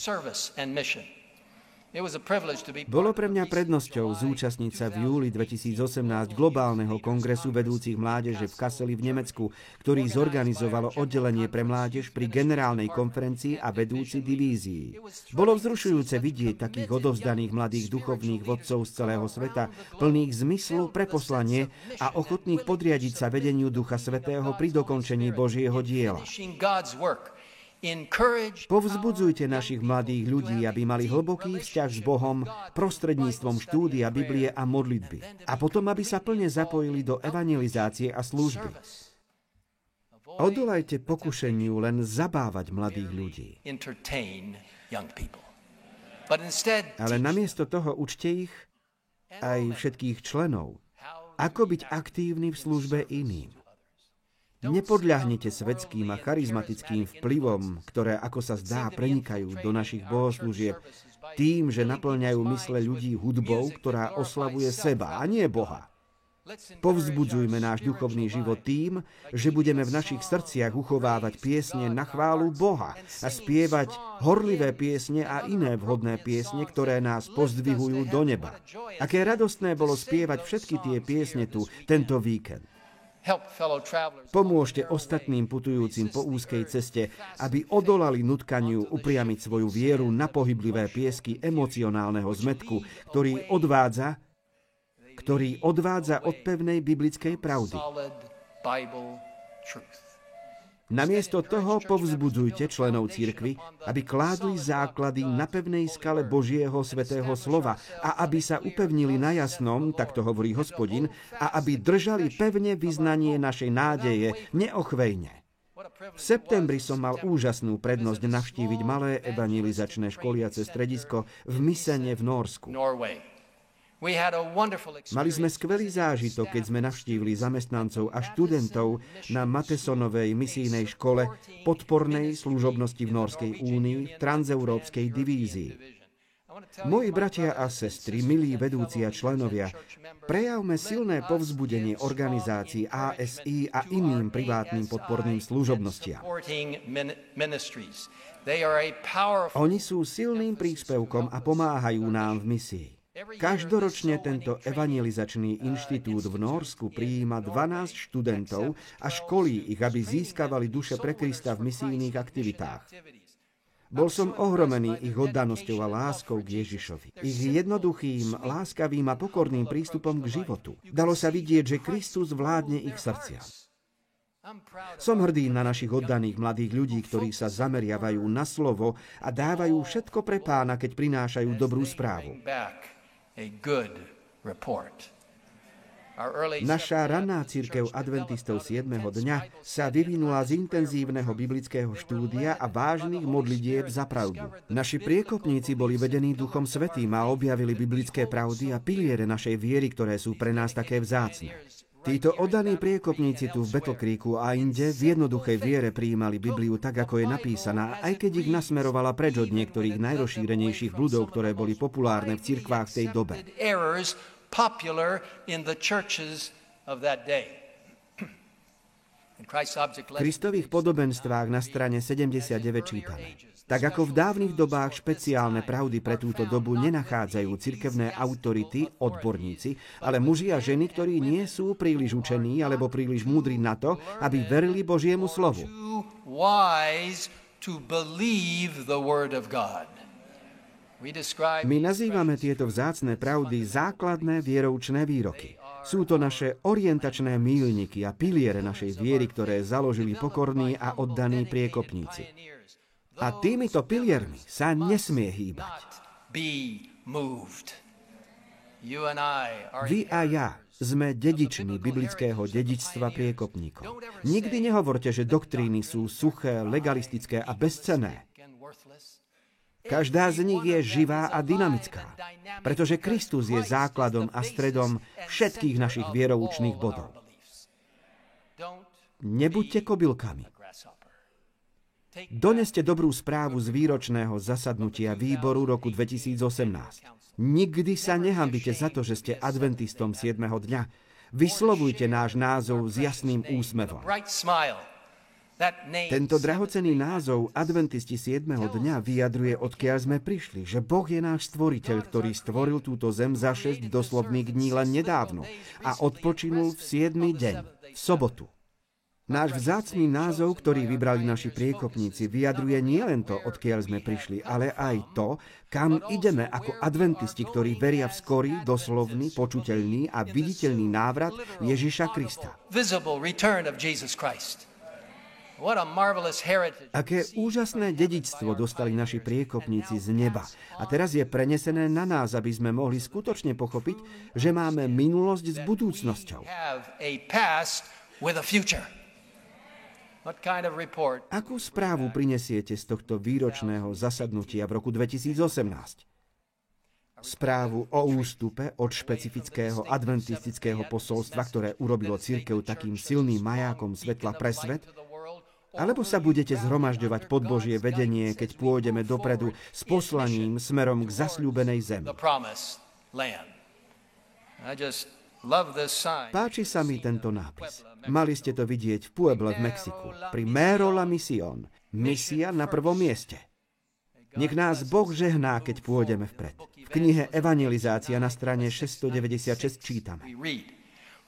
Bolo pre mňa prednosťou zúčastniť sa v júli 2018 globálneho kongresu vedúcich mládeže v Kaseli v Nemecku, ktorý zorganizovalo oddelenie pre mládež pri generálnej konferencii a vedúci divízii. Bolo vzrušujúce vidieť takých odovzdaných mladých duchovných vodcov z celého sveta, plných zmyslu pre poslanie a ochotných podriadiť sa vedeniu Ducha Svetého pri dokončení Božieho diela. Povzbudzujte našich mladých ľudí, aby mali hlboký vzťah s Bohom prostredníctvom štúdia Biblie a modlitby a potom, aby sa plne zapojili do evangelizácie a služby. Odolajte pokušeniu len zabávať mladých ľudí. Ale namiesto toho učte ich, aj všetkých členov, ako byť aktívny v službe iným. Nepodľahnite svetským a charizmatickým vplyvom, ktoré, ako sa zdá, prenikajú do našich bohoslúžieb, tým, že naplňajú mysle ľudí hudbou, ktorá oslavuje seba a nie Boha. Povzbudzujme náš duchovný život tým, že budeme v našich srdciach uchovávať piesne na chválu Boha a spievať horlivé piesne a iné vhodné piesne, ktoré nás pozdvihujú do neba. Aké radostné bolo spievať všetky tie piesne tu tento víkend. Pomôžte ostatným putujúcim po úzkej ceste, aby odolali nutkaniu upriamiť svoju vieru na pohyblivé piesky emocionálneho zmetku, ktorý odvádza, ktorý odvádza od pevnej biblickej pravdy. Namiesto toho povzbudzujte členov církvy, aby kládli základy na pevnej skale Božieho svetého slova a aby sa upevnili na jasnom, tak to hovorí hospodin, a aby držali pevne vyznanie našej nádeje neochvejne. V septembri som mal úžasnú prednosť navštíviť malé evangelizačné školiace stredisko v Misene v Norsku. Mali sme skvelý zážitok, keď sme navštívili zamestnancov a študentov na Matesonovej misijnej škole podpornej služobnosti v Norskej únii transeurópskej divízii. Moji bratia a sestry, milí vedúci a členovia, prejavme silné povzbudenie organizácií ASI a iným privátnym podporným služobnostiam. Oni sú silným príspevkom a pomáhajú nám v misii. Každoročne tento evangelizačný inštitút v Norsku prijíma 12 študentov a školí ich, aby získavali duše pre Krista v misijných aktivitách. Bol som ohromený ich oddanosťou a láskou k Ježišovi. Ich jednoduchým, láskavým a pokorným prístupom k životu. Dalo sa vidieť, že Kristus vládne ich srdcia. Som hrdý na našich oddaných mladých ľudí, ktorí sa zameriavajú na slovo a dávajú všetko pre pána, keď prinášajú dobrú správu. Naša raná církev adventistov 7. dňa sa vyvinula z intenzívneho biblického štúdia a vážnych modlitieb za pravdu. Naši priekopníci boli vedení Duchom Svetým a objavili biblické pravdy a piliere našej viery, ktoré sú pre nás také vzácne. Títo oddaní priekopníci tu v Creeku a inde v jednoduchej viere prijímali Bibliu tak, ako je napísaná, aj keď ich nasmerovala preč od niektorých najrozšírenejších bludov, ktoré boli populárne v cirkvách v tej dobe. V [clears throat] Kristových podobenstvách na strane 79 čítame. Tak ako v dávnych dobách špeciálne pravdy pre túto dobu nenachádzajú cirkevné autority, odborníci, ale muži a ženy, ktorí nie sú príliš učení alebo príliš múdri na to, aby verili Božiemu slovu. My nazývame tieto vzácne pravdy základné vieroučné výroky. Sú to naše orientačné mílniky a piliere našej viery, ktoré založili pokorní a oddaní priekopníci. A týmito piliermi sa nesmie hýbať. Vy a ja sme dedičmi biblického dedičstva priekopníkov. Nikdy nehovorte, že doktríny sú suché, legalistické a bezcené. Každá z nich je živá a dynamická, pretože Kristus je základom a stredom všetkých našich vieroučných bodov. Nebuďte kobylkami. Doneste dobrú správu z výročného zasadnutia výboru roku 2018. Nikdy sa nehambite za to, že ste adventistom 7. dňa. Vyslovujte náš názov s jasným úsmevom. Tento drahocený názov Adventisti 7. dňa vyjadruje, odkiaľ sme prišli, že Boh je náš stvoriteľ, ktorý stvoril túto zem za 6 doslovných dní len nedávno a odpočinul v 7. deň, v sobotu. Náš vzácný názov, ktorý vybrali naši priekopníci, vyjadruje nielen to, odkiaľ sme prišli, ale aj to, kam ideme ako adventisti, ktorí veria v skorý, doslovný, počuteľný a viditeľný návrat Ježiša Krista. Aké úžasné dedičstvo dostali naši priekopníci z neba. A teraz je prenesené na nás, aby sme mohli skutočne pochopiť, že máme minulosť s budúcnosťou. Akú správu prinesiete z tohto výročného zasadnutia v roku 2018? Správu o ústupe od špecifického adventistického posolstva, ktoré urobilo církev takým silným majákom svetla pre svet? Alebo sa budete zhromažďovať pod Božie vedenie, keď pôjdeme dopredu s poslaním smerom k zasľúbenej zemi? Páči sa mi tento nápis. Mali ste to vidieť v Pueble v Mexiku, pri Mero la Mission. Misia na prvom mieste. Nech nás Boh žehná, keď pôjdeme vpred. V knihe Evangelizácia na strane 696 čítame.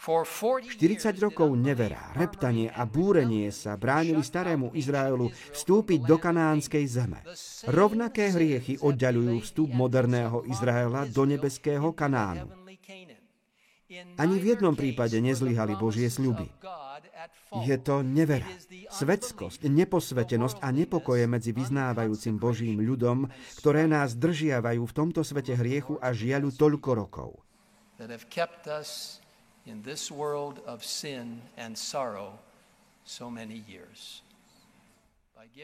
40 rokov nevera, reptanie a búrenie sa bránili starému Izraelu vstúpiť do kanánskej zeme. Rovnaké hriechy oddaľujú vstup moderného Izraela do nebeského Kanánu. Ani v jednom prípade nezlyhali Božie sľuby. Je to nevera, svetskosť, neposvetenosť a nepokoje medzi vyznávajúcim Božím ľudom, ktoré nás držiavajú v tomto svete hriechu a žiaľu toľko rokov.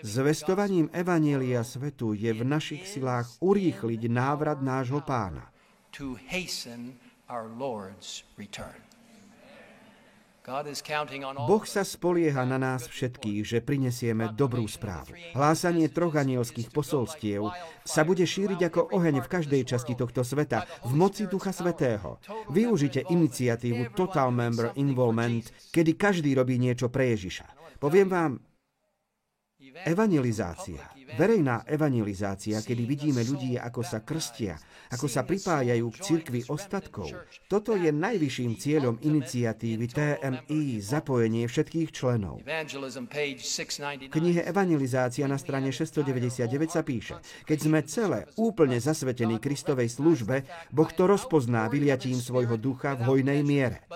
Zvestovaním Evanielia svetu je v našich silách urýchliť návrat nášho pána. To hasten Boh sa spolieha na nás všetkých, že prinesieme dobrú správu. Hlásanie troch anielských posolstiev sa bude šíriť ako oheň v každej časti tohto sveta, v moci Ducha Svetého. Využite iniciatívu Total Member Involvement, kedy každý robí niečo pre Ježiša. Poviem vám, Evangelizácia, verejná evangelizácia, kedy vidíme ľudí, ako sa krstia, ako sa pripájajú k cirkvi ostatkov. Toto je najvyšším cieľom iniciatívy TMI, zapojenie všetkých členov. V knihe Evangelizácia na strane 699 sa píše, keď sme celé úplne zasvetení Kristovej službe, Boh to rozpozná vyliatím svojho ducha v hojnej miere.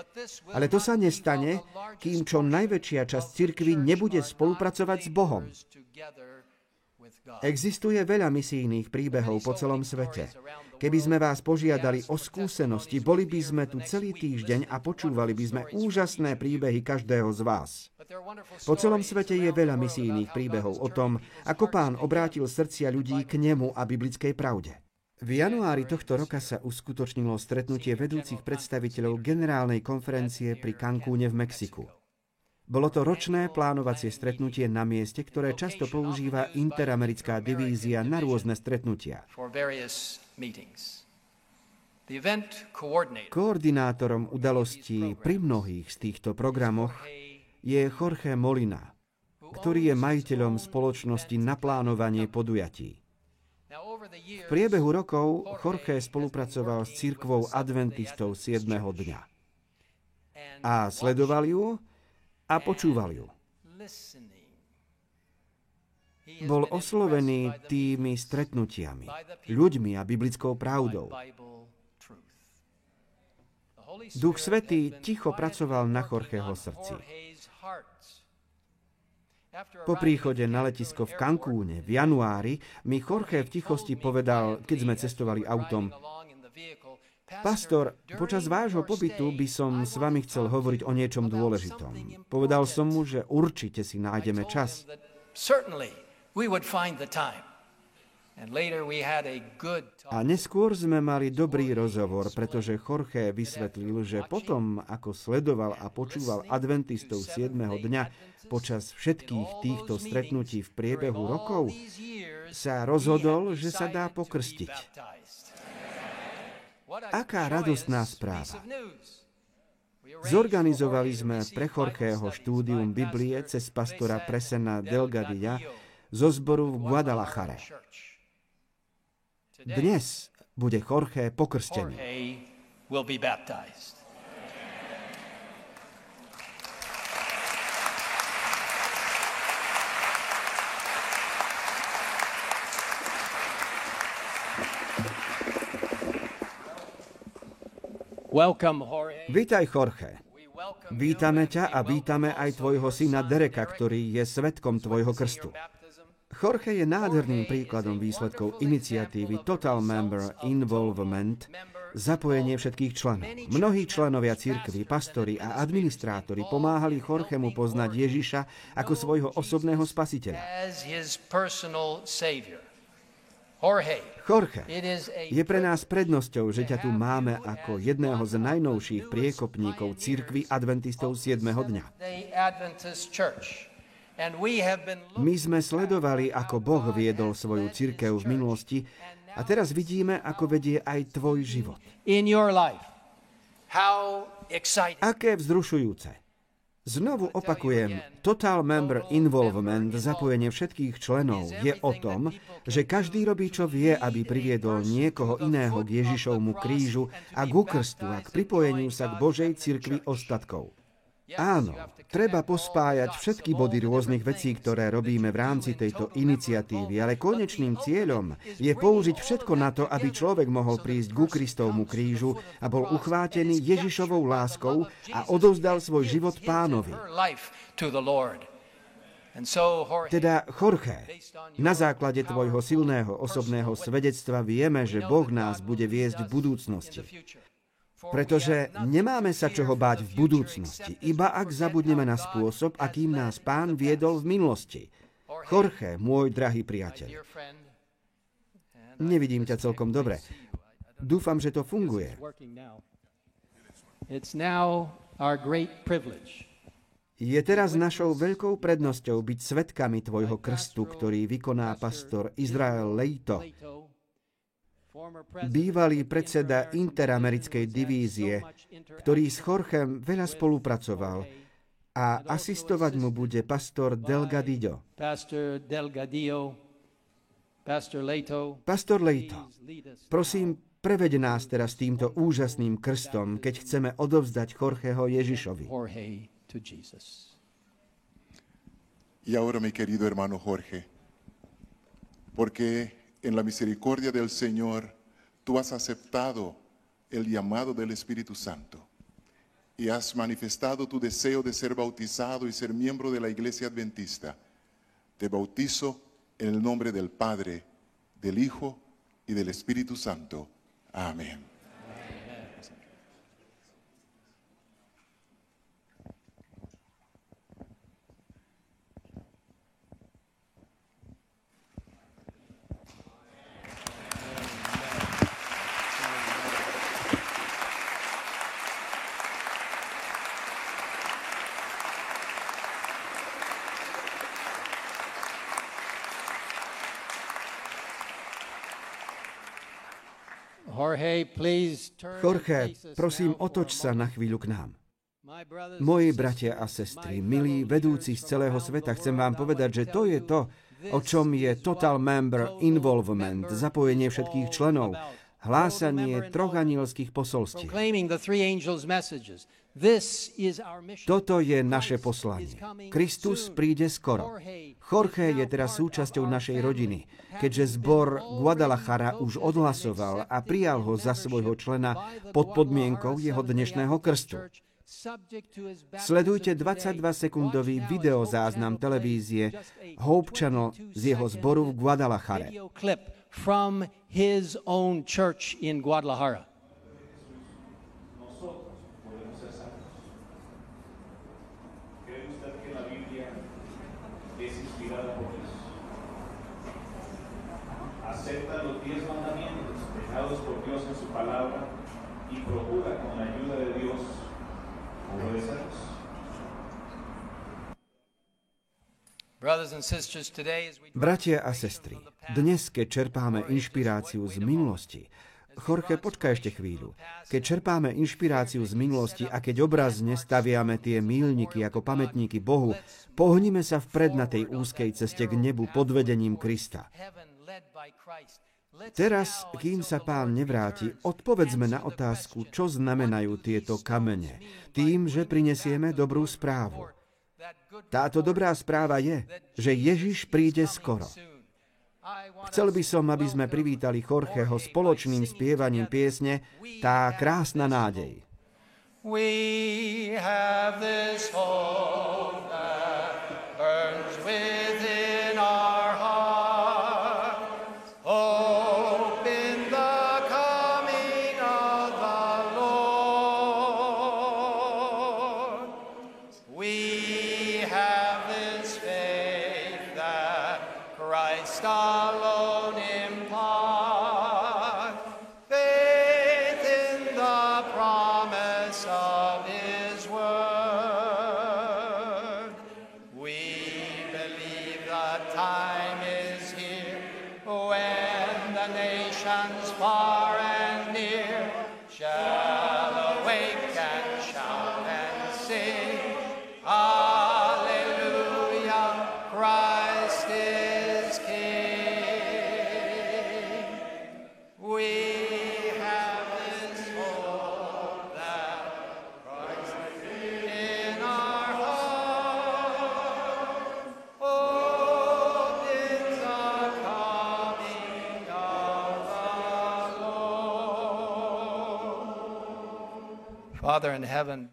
Ale to sa nestane, kým čo najväčšia časť cirkvy nebude spolupracovať s Bohom. Existuje veľa misijných príbehov po celom svete. Keby sme vás požiadali o skúsenosti, boli by sme tu celý týždeň a počúvali by sme úžasné príbehy každého z vás. Po celom svete je veľa misijných príbehov o tom, ako pán obrátil srdcia ľudí k nemu a biblickej pravde. V januári tohto roka sa uskutočnilo stretnutie vedúcich predstaviteľov generálnej konferencie pri Cancúne v Mexiku. Bolo to ročné plánovacie stretnutie na mieste, ktoré často používa Interamerická divízia na rôzne stretnutia. Koordinátorom udalostí pri mnohých z týchto programoch je Jorge Molina, ktorý je majiteľom spoločnosti na plánovanie podujatí. V priebehu rokov Jorge spolupracoval s církvou adventistov 7. dňa. A sledoval ju a počúval ju. Bol oslovený tými stretnutiami, ľuďmi a biblickou pravdou. Duch Svetý ticho pracoval na Jorgeho srdci. Po príchode na letisko v Cancúne v januári mi Jorge v tichosti povedal, keď sme cestovali autom, Pastor, počas vášho pobytu by som s vami chcel hovoriť o niečom dôležitom. Povedal som mu, že určite si nájdeme čas. A neskôr sme mali dobrý rozhovor, pretože Jorge vysvetlil, že potom, ako sledoval a počúval adventistov 7. dňa počas všetkých týchto stretnutí v priebehu rokov, sa rozhodol, že sa dá pokrstiť. Aká radostná správa. Zorganizovali sme pre Jorgeho štúdium Biblie cez pastora Presena Delgadilla zo zboru v Guadalajare. Dnes bude Jorge pokrstený. Vítaj, Jorge. Vítame ťa a vítame aj tvojho syna Dereka, ktorý je svetkom tvojho krstu. Jorge je nádherným príkladom výsledkov iniciatívy Total Member Involvement, zapojenie všetkých členov. Mnohí členovia cirkvy, pastori a administrátori pomáhali Jorgemu poznať Ježiša ako svojho osobného spasiteľa. Jorge, je pre nás prednosťou, že ťa tu máme ako jedného z najnovších priekopníkov cirkvy adventistov 7. dňa. My sme sledovali, ako Boh viedol svoju církev v minulosti a teraz vidíme, ako vedie aj tvoj život. Aké vzrušujúce. Znovu opakujem, Total Member Involvement, zapojenie všetkých členov, je o tom, že každý robí, čo vie, aby priviedol niekoho iného k Ježišovmu krížu a k ukrstu a k pripojeniu sa k Božej cirkvi ostatkov. Áno, treba pospájať všetky body rôznych vecí, ktoré robíme v rámci tejto iniciatívy, ale konečným cieľom je použiť všetko na to, aby človek mohol prísť ku Kristovmu krížu a bol uchvátený Ježišovou láskou a odovzdal svoj život pánovi. Teda, Jorge, na základe tvojho silného osobného svedectva vieme, že Boh nás bude viesť v budúcnosti. Pretože nemáme sa čoho báť v budúcnosti, iba ak zabudneme na spôsob, akým nás pán viedol v minulosti. Jorge, môj drahý priateľ. Nevidím ťa celkom dobre. Dúfam, že to funguje. Je teraz našou veľkou prednosťou byť svetkami tvojho krstu, ktorý vykoná pastor Izrael Leito bývalý predseda Interamerickej divízie, ktorý s Chorchem veľa spolupracoval a asistovať mu bude pastor Delgadillo. Pastor Leito, prosím, preveď nás teraz týmto úžasným krstom, keď chceme odovzdať Jorgeho Ježišovi. Y ahora, mi querido hermano Jorge, porque en la misericordia del Señor, tú has aceptado el llamado del Espíritu Santo y has manifestado tu deseo de ser bautizado y ser miembro de la iglesia adventista. Te bautizo en el nombre del Padre, del Hijo y del Espíritu Santo. Amén. Jorge, prosím, otoč sa na chvíľu k nám. Moji bratia a sestry, milí vedúci z celého sveta, chcem vám povedať, že to je to, o čom je Total Member Involvement, zapojenie všetkých členov, hlásanie troch anielských posolstiev. Toto je naše poslanie. Kristus príde skoro. Jorge je teraz súčasťou našej rodiny, keďže zbor Guadalajara už odhlasoval a prijal ho za svojho člena pod podmienkou jeho dnešného krstu. Sledujte 22-sekundový videozáznam televízie Hope Channel z jeho zboru v Guadalajare. From his own church in Guadalajara. Bratia a sestry, dnes, keď čerpáme inšpiráciu z minulosti, Jorge, počkaj ešte chvíľu. Keď čerpáme inšpiráciu z minulosti a keď obrazne staviame tie mílniky ako pamätníky Bohu, pohnime sa vpred na tej úzkej ceste k nebu pod vedením Krista. Teraz, kým sa pán nevráti, odpovedzme na otázku, čo znamenajú tieto kamene, tým, že prinesieme dobrú správu. Táto dobrá správa je, že Ježiš príde skoro. Chcel by som, aby sme privítali Jorgeho spoločným spievaním piesne Tá krásna nádej. We have this hope that burns within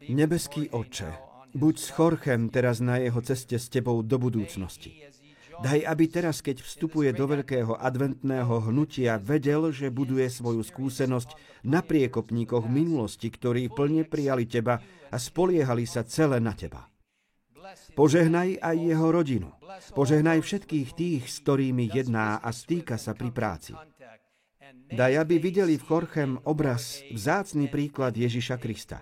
Nebeský Oče, buď s Chorchem teraz na jeho ceste s Tebou do budúcnosti. Daj, aby teraz, keď vstupuje do veľkého adventného hnutia, vedel, že buduje svoju skúsenosť na priekopníkoch minulosti, ktorí plne prijali Teba a spoliehali sa celé na Teba. Požehnaj aj jeho rodinu. Požehnaj všetkých tých, s ktorými jedná a stýka sa pri práci. Daj, aby videli v Chorchem obraz, vzácný príklad Ježiša Krista.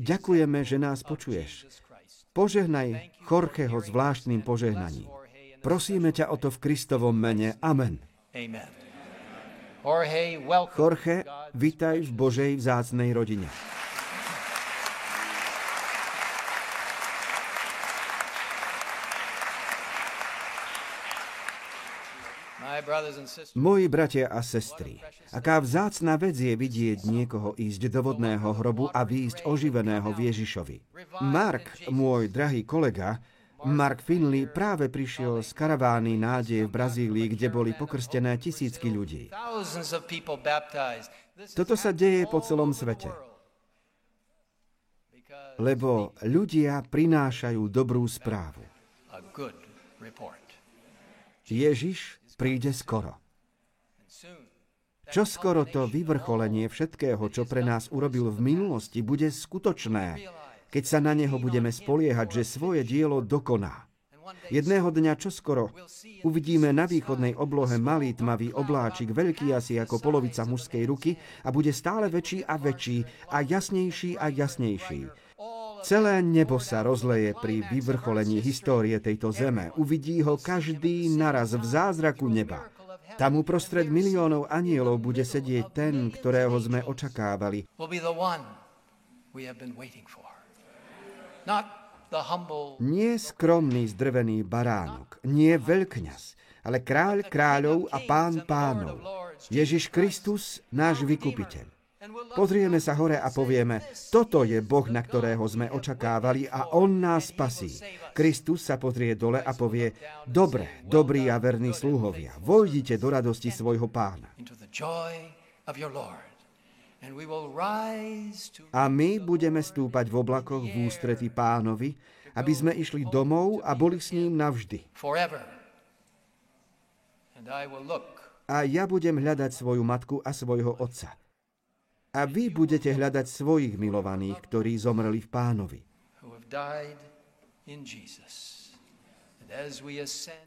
Ďakujeme, že nás počuješ. Požehnaj Chorcheho zvláštnym požehnaním. Prosíme ťa o to v Kristovom mene. Amen. Jorge, vitaj v Božej vzácnej rodine. Moji bratia a sestry, aká vzácná vec je vidieť niekoho ísť do vodného hrobu a výjsť oživeného v Ježišovi. Mark, môj drahý kolega, Mark Finley práve prišiel z karavány nádeje v Brazílii, kde boli pokrstené tisícky ľudí. Toto sa deje po celom svete. Lebo ľudia prinášajú dobrú správu. Ježiš príde skoro. Čo skoro to vyvrcholenie všetkého, čo pre nás urobil v minulosti, bude skutočné, keď sa na neho budeme spoliehať, že svoje dielo dokoná. Jedného dňa čoskoro uvidíme na východnej oblohe malý tmavý obláčik, veľký asi ako polovica mužskej ruky a bude stále väčší a väčší a jasnejší a jasnejší. Celé nebo sa rozleje pri vyvrcholení histórie tejto zeme. Uvidí ho každý naraz v zázraku neba. Tam uprostred miliónov anielov bude sedieť ten, ktorého sme očakávali. Nie skromný zdrvený baránok, nie veľkňaz, ale kráľ kráľov a pán pánov. Ježiš Kristus, náš vykupiteľ. Pozrieme sa hore a povieme, toto je Boh, na ktorého sme očakávali a On nás spasí. Kristus sa pozrie dole a povie, dobre, dobrí a verní sluhovia, vojdite do radosti svojho pána. A my budeme stúpať v oblakoch v ústrety pánovi, aby sme išli domov a boli s ním navždy. A ja budem hľadať svoju matku a svojho otca a vy budete hľadať svojich milovaných, ktorí zomreli v pánovi.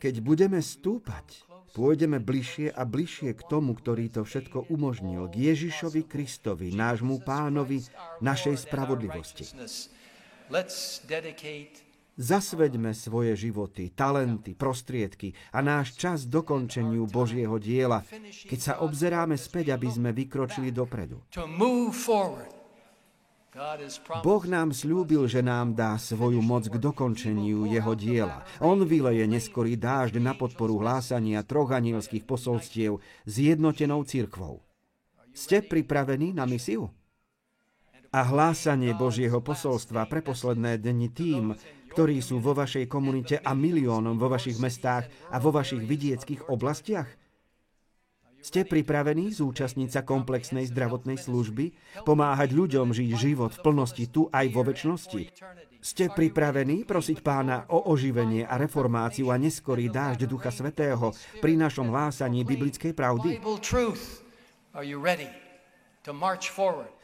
Keď budeme stúpať, pôjdeme bližšie a bližšie k tomu, ktorý to všetko umožnil, k Ježišovi Kristovi, nášmu pánovi, našej spravodlivosti. Zasveďme svoje životy, talenty, prostriedky a náš čas dokončeniu Božieho diela, keď sa obzeráme späť, aby sme vykročili dopredu. Boh nám slúbil, že nám dá svoju moc k dokončeniu jeho diela. On vyleje neskorý dážď na podporu hlásania troch anielských posolstiev s jednotenou cirkvou. Ste pripravení na misiu? A hlásanie Božieho posolstva pre posledné dni tým, ktorí sú vo vašej komunite a miliónom vo vašich mestách a vo vašich vidieckých oblastiach? Ste pripravení zúčastniť sa komplexnej zdravotnej služby, pomáhať ľuďom žiť život v plnosti tu aj vo väčšnosti? Ste pripravení prosiť pána o oživenie a reformáciu a neskorý dážď Ducha Svetého pri našom hlásaní biblickej pravdy?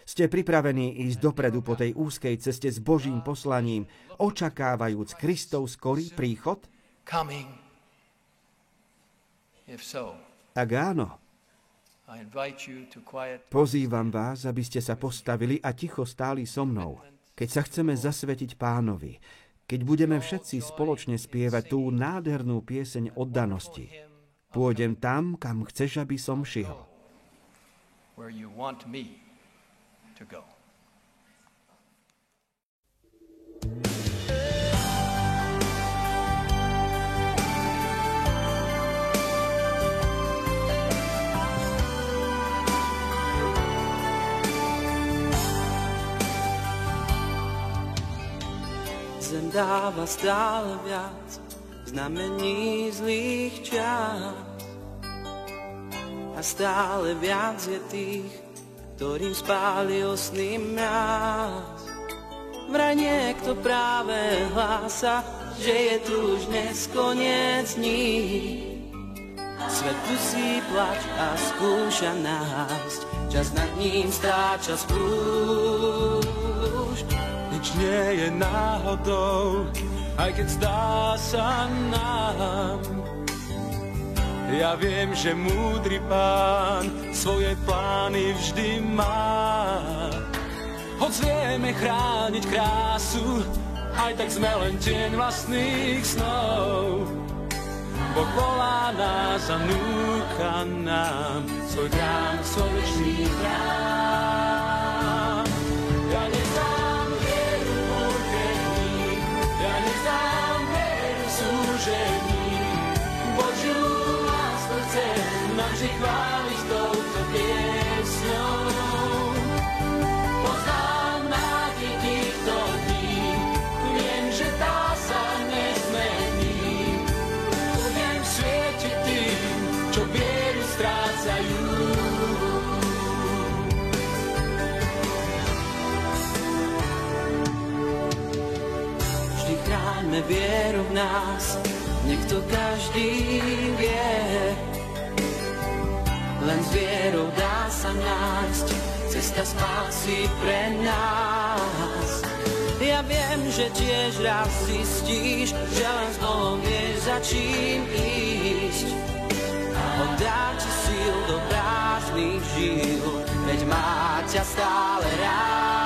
Ste pripravení ísť dopredu po tej úzkej ceste s Božím poslaním, očakávajúc Kristov skorý príchod? Ak áno, pozývam vás, aby ste sa postavili a ticho stáli so mnou, keď sa chceme zasvetiť pánovi, keď budeme všetci spoločne spievať tú nádhernú pieseň oddanosti. Pôjdem tam, kam chceš, aby som šiel. Where you want me to go. Zem dáva stále viac znamení zlých čas a stále viac je tých, ktorým spálil sny mňaz. Vraj niekto práve hlása, že je tu už dnes koniec dní. Svet dusí plač a skúša nájsť, čas nad ním stráča sprúšť. Nič nie je náhodou, aj keď zdá sa nám, ja viem, že múdry pán svoje plány vždy má. Hoď vieme chrániť krásu, aj tak sme len tieň vlastných snov. Boh volá nás a núka nám svoj krám, svoj večný krám. Ja neznám vieru ja neznám vieru súžení, chváliť touto piesňou. Poznám nádej týchto dní, viem, že tá sa nezmení. Budem svietiť tým, čo vieru strácajú. Vždy chráňme vieru v nás, nech to každý vie. Len s vierou dá sa nájsť cesta spásy pre nás. Ja viem, že tiež raz zistíš, že len s Bohom vieš za čím ísť. On dá ti síl do prázdnych žil, veď má ťa stále rád.